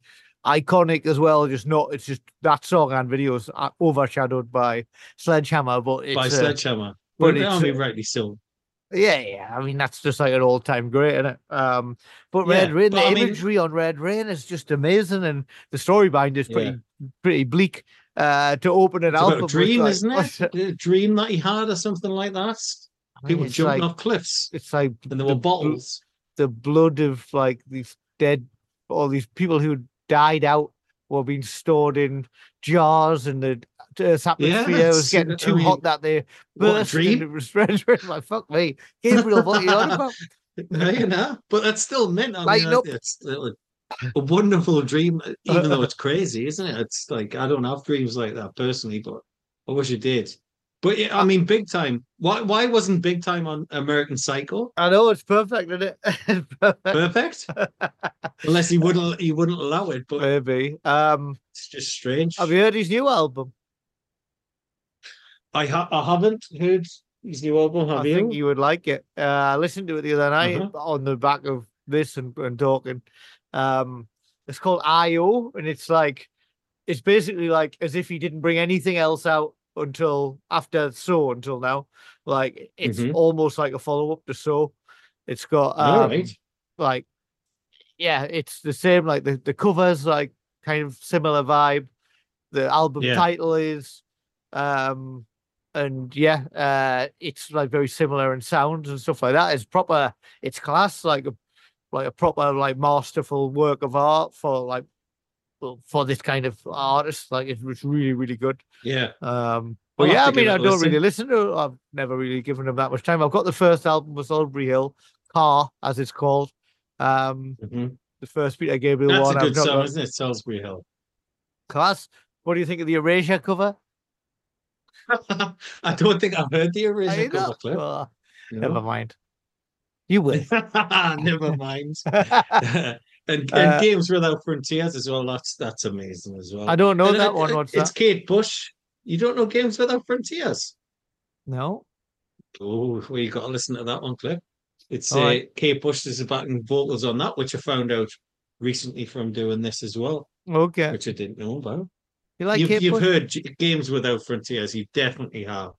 iconic as well. Just not, it's just that song and videos are overshadowed by Sledgehammer, but it's by uh, Sledgehammer. but But I it's, mean, uh, rightly so. Yeah, yeah. I mean, that's just like an all time great, isn't it? Um, but Yeah, Red Rain, but the I mean- imagery on Red Rain is just amazing, and the story behind it is pretty, pretty bleak. Uh, to open an It's album, a dream, like- isn't it? A dream that he had or something like that. People jumping like, off cliffs It's like and there the were bottles. the blood of like these dead, all these people who died out were being stored in jars, and the Earth's atmosphere was it's- getting I too mean, hot that they burst. And dream. it was red. Rain. Like fuck me, Gabriel, what are you on about? Yeah, you know, but that's still meant. I Lighten up. it's a, wonderful dream, even though it's crazy, isn't it? It's like I don't have dreams like that personally, but I wish I did. But yeah, I mean, big time. Why? Why wasn't big time on American Psycho? I know it's perfect, isn't it? It's perfect. Perfect, unless he wouldn't. He wouldn't allow it. But Maybe. Um, it's just strange. have you heard his new album? I ha- I haven't heard his new album. Have I you? think you would like it. Uh, I listened to it the other night Uh-huh. on the back of this and, and talking. Um, it's called IO, and it's like it's basically like as if he didn't bring anything else out until after So until now. Like it's Mhm. almost like a follow up to So. It's got um, right. like yeah, it's the same. Like the the covers like kind of similar vibe. The album Yeah. title is um and yeah, uh, it's like very similar in sounds and stuff like that. It's proper. It's class, like a like a proper like masterful work of art for like for this kind of artist. Like it was really really good. Yeah. Um, but I'll yeah, I have to give mean, I don't listen. really listen to. it. I've never really given them that much time. I've got the first album was Albury Hill, Car as it's called. Um, Mhm. the first Peter Gabriel That's one. a I've good song, got- isn't it? Solsbury Hill. Class. What do you think of the Erasure cover? I don't think I've heard the original cover clip. Oh, No. Never mind. You will. Never mind. And and Uh, Games Without Frontiers as well. That's that's amazing as well. I don't know And that it- one. What's it's that? Kate Bush. You don't know Games Without Frontiers? No. Oh, well, you got to listen to that one clip. It's uh. Kate Bush is backing vocals on that, which I found out recently from doing this as well, Okay. which I didn't know about. You like you've you've heard G- Games Without Frontiers. You definitely have.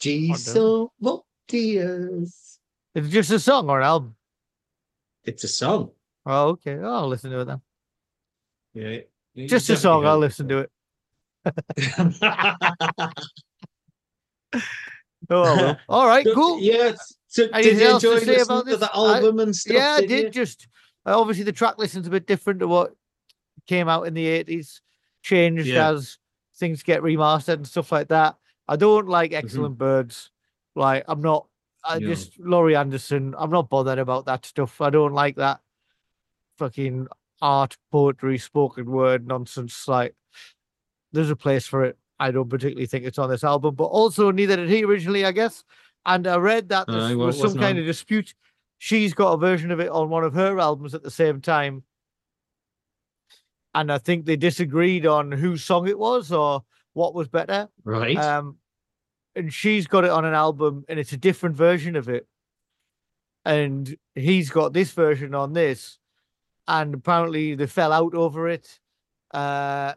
Don't. so Frontiers. It's just a song or an album. It's a song. Oh, okay. Oh, I'll listen to it then. Yeah. you Just a song. I'll listen to it. Oh, well. all right. So, Cool. Yeah. So did you to enjoy listening about to this? the I- album and stuff? yeah, I did you? Just uh, obviously the track listen's a bit different to what came out in the eighties. Changed Yeah. as things get remastered and stuff like that. I don't like Mm-hmm. Excellent Birds. Like I'm not. I No. just Laurie Anderson. I'm not bothered about that stuff. I don't like that fucking art, poetry, spoken word nonsense. Like there's a place for it. I don't particularly think it's on this album, but also neither did he originally, I guess. And I read that there well, was some kind on. of dispute. She's got a version of it on one of her albums at the same time. And I think they disagreed on whose song it was or what was better. Right. Um, and she's got it on an album, and it's a different version of it. And he's got this version on this, and apparently they fell out over it. Uh,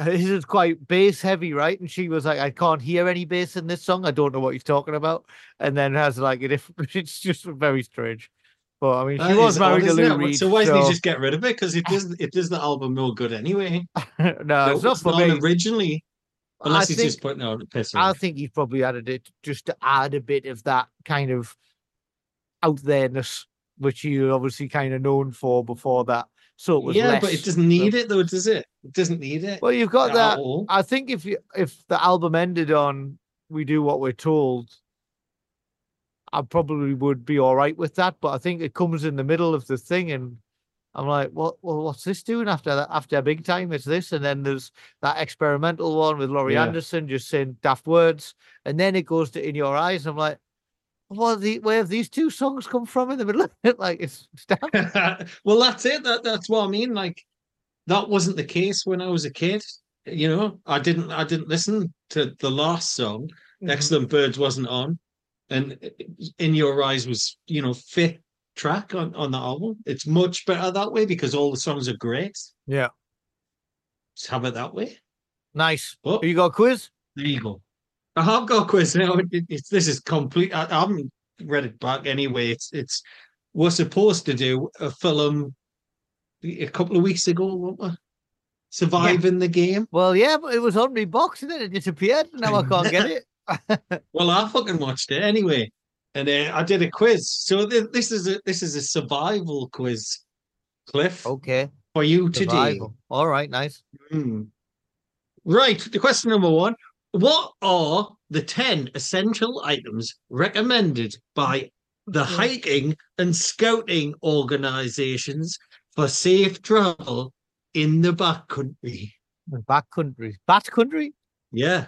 his is quite bass heavy, right? And she was like, "I can't hear any bass in this song. I don't know what he's talking about." And then has like a different. It's just very strange. But I mean, she That was is odd, married to Lou? Reed. So why doesn't he just get rid of it? Because it doesn't. It does the album no good anyway. no, No, it's not for me. originally, I he's think- just putting out a piss. I think he's probably added it just to add a bit of that kind of out there-ness, which he obviously kind of known for before that. So it was yeah, less. but it doesn't need it though, does it? It doesn't need it. Well, you've got that. all. I think if you if the album ended on "We Do What We're Told," I probably would be all right with that. But I think it comes in the middle of the thing, and I'm like, what? Well, what's this doing after that? After a big time, it's this, and then there's that experimental one with Laurie Yeah. Anderson just saying daft words, and then it goes to "In Your Eyes." I'm like, what? The where have these two songs come from in the middle of it? Like it's, it's daft. well, that's it. That that's what I mean. Like that wasn't the case when I was a kid. You know, I didn't. I didn't listen to the last song. Mm-hmm. Excellent Birds wasn't on, and In Your Eyes was you know fifth track on on the album. It's much better that way because all the songs are great. Yeah, Just have it that way. nice. Have you got a quiz? There you go. I have got a quiz now. It- it's this is complete. I, I haven't read it back anyway. It's it's we're supposed to do a film a couple of weeks ago, weren't we? Surviving the game. Well, yeah, but it was on my box and then it disappeared. Now I can't get it. Well, I fucking watched it anyway, and uh, I did a quiz. So th- this is a this is a survival quiz, Cliff, Okay. for you today. Survival. All right, nice. Hmm. Right. The question number one. What are the 10 essential items recommended by the hiking and scouting organizations for safe travel in the backcountry? Back country. Bat country? Yeah.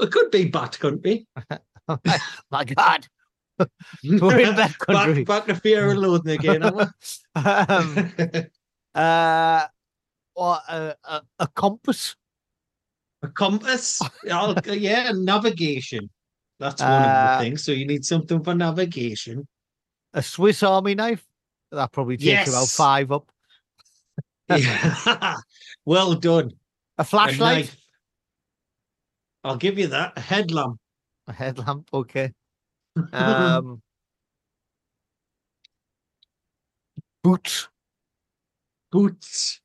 It could be bat country. My God. We're in that country. back, back to fear and loathing again, um, uh, or a, a, a compass. a compass. Yeah, navigation. That's one of Uh, the things. So you need something for navigation. A Swiss Army knife. That probably takes about five up. Yeah. well done. A A flashlight. knife. I'll give you that. A headlamp. A headlamp. Okay. Um, boots. Boots.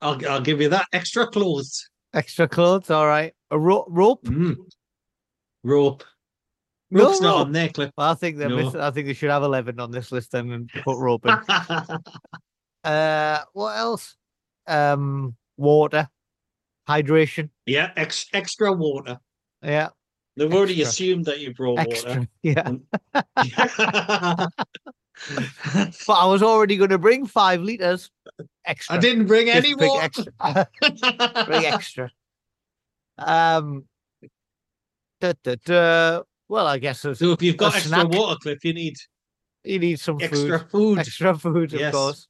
I'll I'll give you that. Extra clothes. Extra clothes, all right. A ro- rope. Mm. Rope. No Rope's not rope. on there, Cliff. Well, I think they're No. missing. I think they should have eleven on this list then and put rope in. uh, what else? Um, water, hydration. yeah, ex- extra water. Yeah, They've already assumed that you brought extra. Yeah, but I was already going to bring five liters. Extra. I didn't bring Just any bring water. extra. bring extra. Um. Da, da, da. Well, I guess there's- So if you've got A extra snack. water, Cliff, you need you need some extra food. food. Extra food, of Yes. course.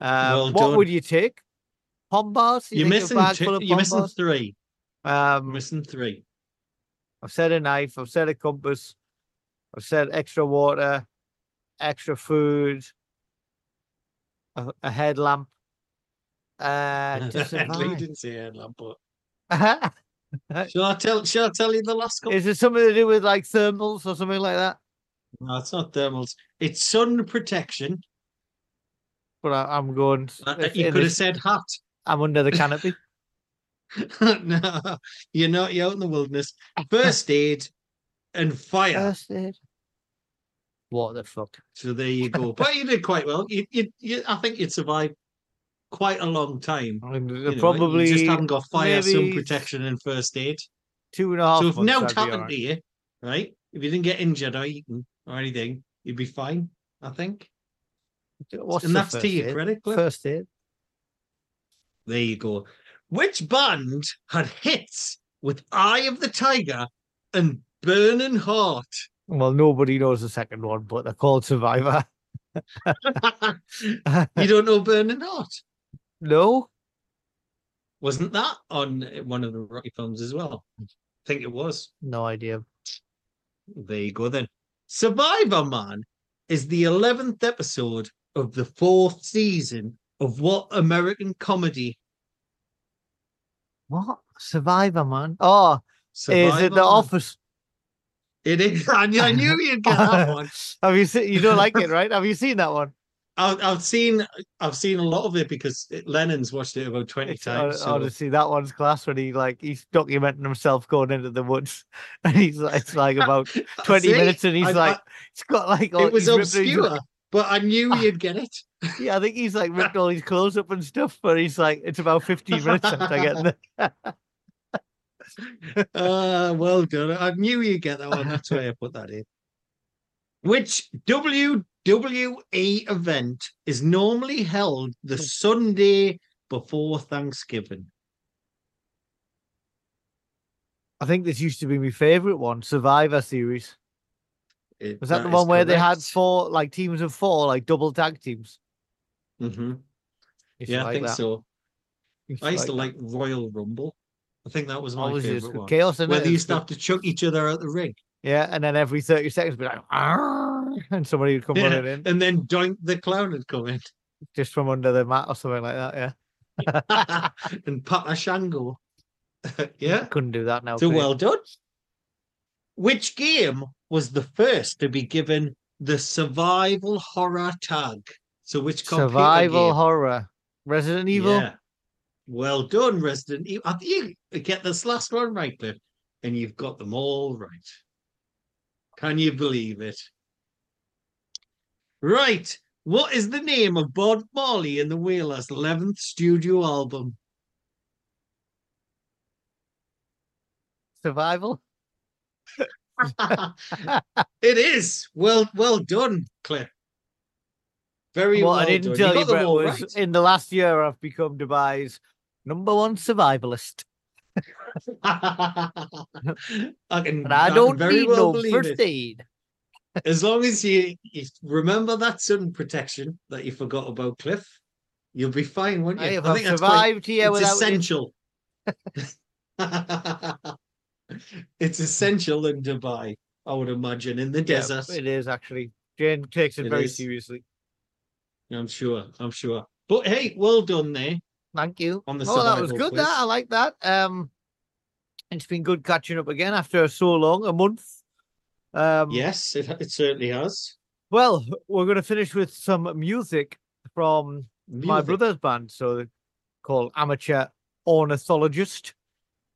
Um, Well what done. would you take? Pom bars? You You're missing two, you're missing bars? three. You're Um, missing three. I've said a knife. I've said a compass. I've said extra water, extra food, a, a headlamp. Uh, didn't say headlamp, but shall I tell shall I tell you the last couple? Is it something to do with like thermals or something like that? No, it's not thermals. It's sun protection. But I, I'm going. Uh, you could have said hat. I'm under the canopy. no, you're not. You're out in the wilderness. First aid and fire. First aid. What the fuck? So there you go. But you did quite well. You, you, you, I think you'd survive quite a long time. I mean, You know, you probably just haven't got fire, sun maybe protection, and first aid. two and a half. so if months, now happened alright. to you, right? If you didn't get injured or eaten or anything, you'd be fine. I think. What's and that's to first your aid? credit, Cliff. First aid. There you go. Which band had hits with Eye of the Tiger and Burning Heart? Well, nobody knows the second one, but they're called Survivor. you don't know Burning Heart? no, Wasn't that on one of the Rocky films as well? I think it was. no idea. There you go then. Survivor Man is the 11th episode of the fourth season of what American comedy? What Survivor, man? Oh, Survivor is it The Man? Office? It is. I knew, I knew you'd get that one. Have you seen? You don't like it, right? Have you seen that one? I've, I've seen I've seen a lot of it because it, Lennon's watched it about 20 It's, times. so- Honestly, that one's class when he like he's documenting himself going into the woods, and he's like, it's like about twenty See? minutes, and he's I- like, I- it's got like all, it was ripped obscure, but I knew you'd get it. Yeah, I think he's like ripped all his clothes up and stuff, but he's like, it's about fifteen minutes after getting there. Uh, well done. I knew you'd get that one. That's why I put that in. Which WWE event is normally held the Sunday before Thanksgiving? I think this used to be my favorite one, Survivor series. It- Was that, the one where they had four like teams of four, like double tag teams? Mhm. To Yeah, I think that. so. Used I used to that. like Royal Rumble. I think that was my favorite one. Chaos Where they used to have to chuck each other out the ring. Yeah, and then every 30 seconds be like, "Arr," and somebody would come Yeah, running in And then Doink the Clown would come in. just from under the mat or something like that. Yeah. and Papa Shango. yeah. Couldn't do that now. So well done. Which game was the first to be given the survival horror tag? So which survival game? horror. Resident Evil. Yeah. Well done, Resident Evil. I think you get this last one right, Cliff, and you've got them all right. Can you believe it? Right. What is the name of Bob Marley and the Wailers' 11th studio album? Survival. It is. Well, well done, Cliff. Very what well I didn't done. tell you you, Brett, was right. in the last year I've become Dubai's number one survivalist. I can, I can don't need well no first it. aid. As long as you, you remember that sun protection that you forgot about, Cliff, you'll be fine, won't you? I you? have that's quite- survived here it's without essential. it's essential in Dubai, I would imagine, in the Yeah, desert. it is actually. Jane takes it, It very is. seriously. I'm sure. I'm sure. But hey, well done there. Thank you. On the oh, that was survival good. That. I like that. Um, it's been good catching up again after so long, a month. Um, Yes, it, it certainly has. Well, we're going to finish with some music from my brother's band, so they're called Amateur Ornithologist.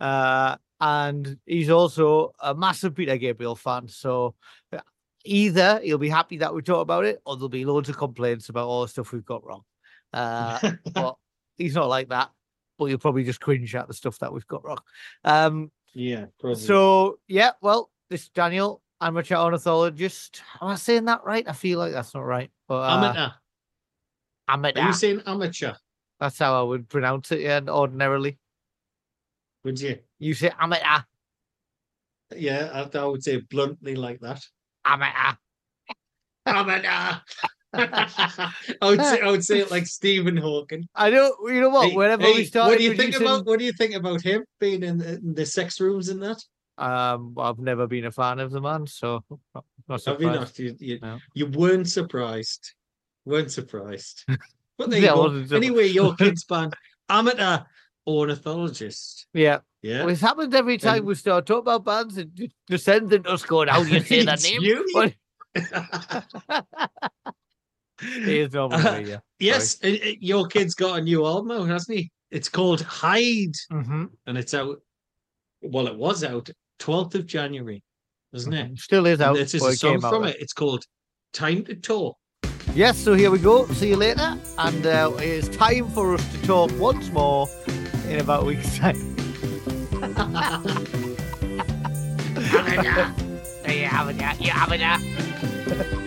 Uh, and he's also a massive Peter Gabriel fan. So either he'll be happy that we talk about it, or there'll be loads of complaints about all the stuff we've got wrong. Uh, but he's not like that. But you'll probably just cringe at the stuff that we've got wrong. Um, yeah. Probably. so yeah, well, this is Daniel, amateur ornithologist. Am I saying that right? I feel like that's not right. But uh, amateur. amateur. Are you saying amateur? That's how I would pronounce it. Yeah, ordinarily. Would you? You say amateur, Yeah, I, I would say bluntly like that. amateur. Amateur. I would say I would say it like Stephen Hawking. I know. You know what? Hey, Whenever hey, we started what do you think about what do you think about him being in the, in the sex rooms and that? Um, I've never been a fan of the man, so not, not Have you not? You, you, No. you weren't surprised. weren't surprised. But there Yeah, you go. wasn't. Anyway, your kids band amateur ornithologist. Yeah, Yeah. well, it's happened every time And- we start talking about bands. It just into us going, "How do you say that name?" you. It is me, yeah. yes, uh, uh, your kid's got a new album out, hasn't he? It's called Hide, Mm-hmm. and it's out. Well, it was out 12th of January, isn't it? Still is And out. This is but a it song out from it. It's called Time to Talk. Yes, so here we go. See you later. And uh, it's time for us to talk once more in about a week's time.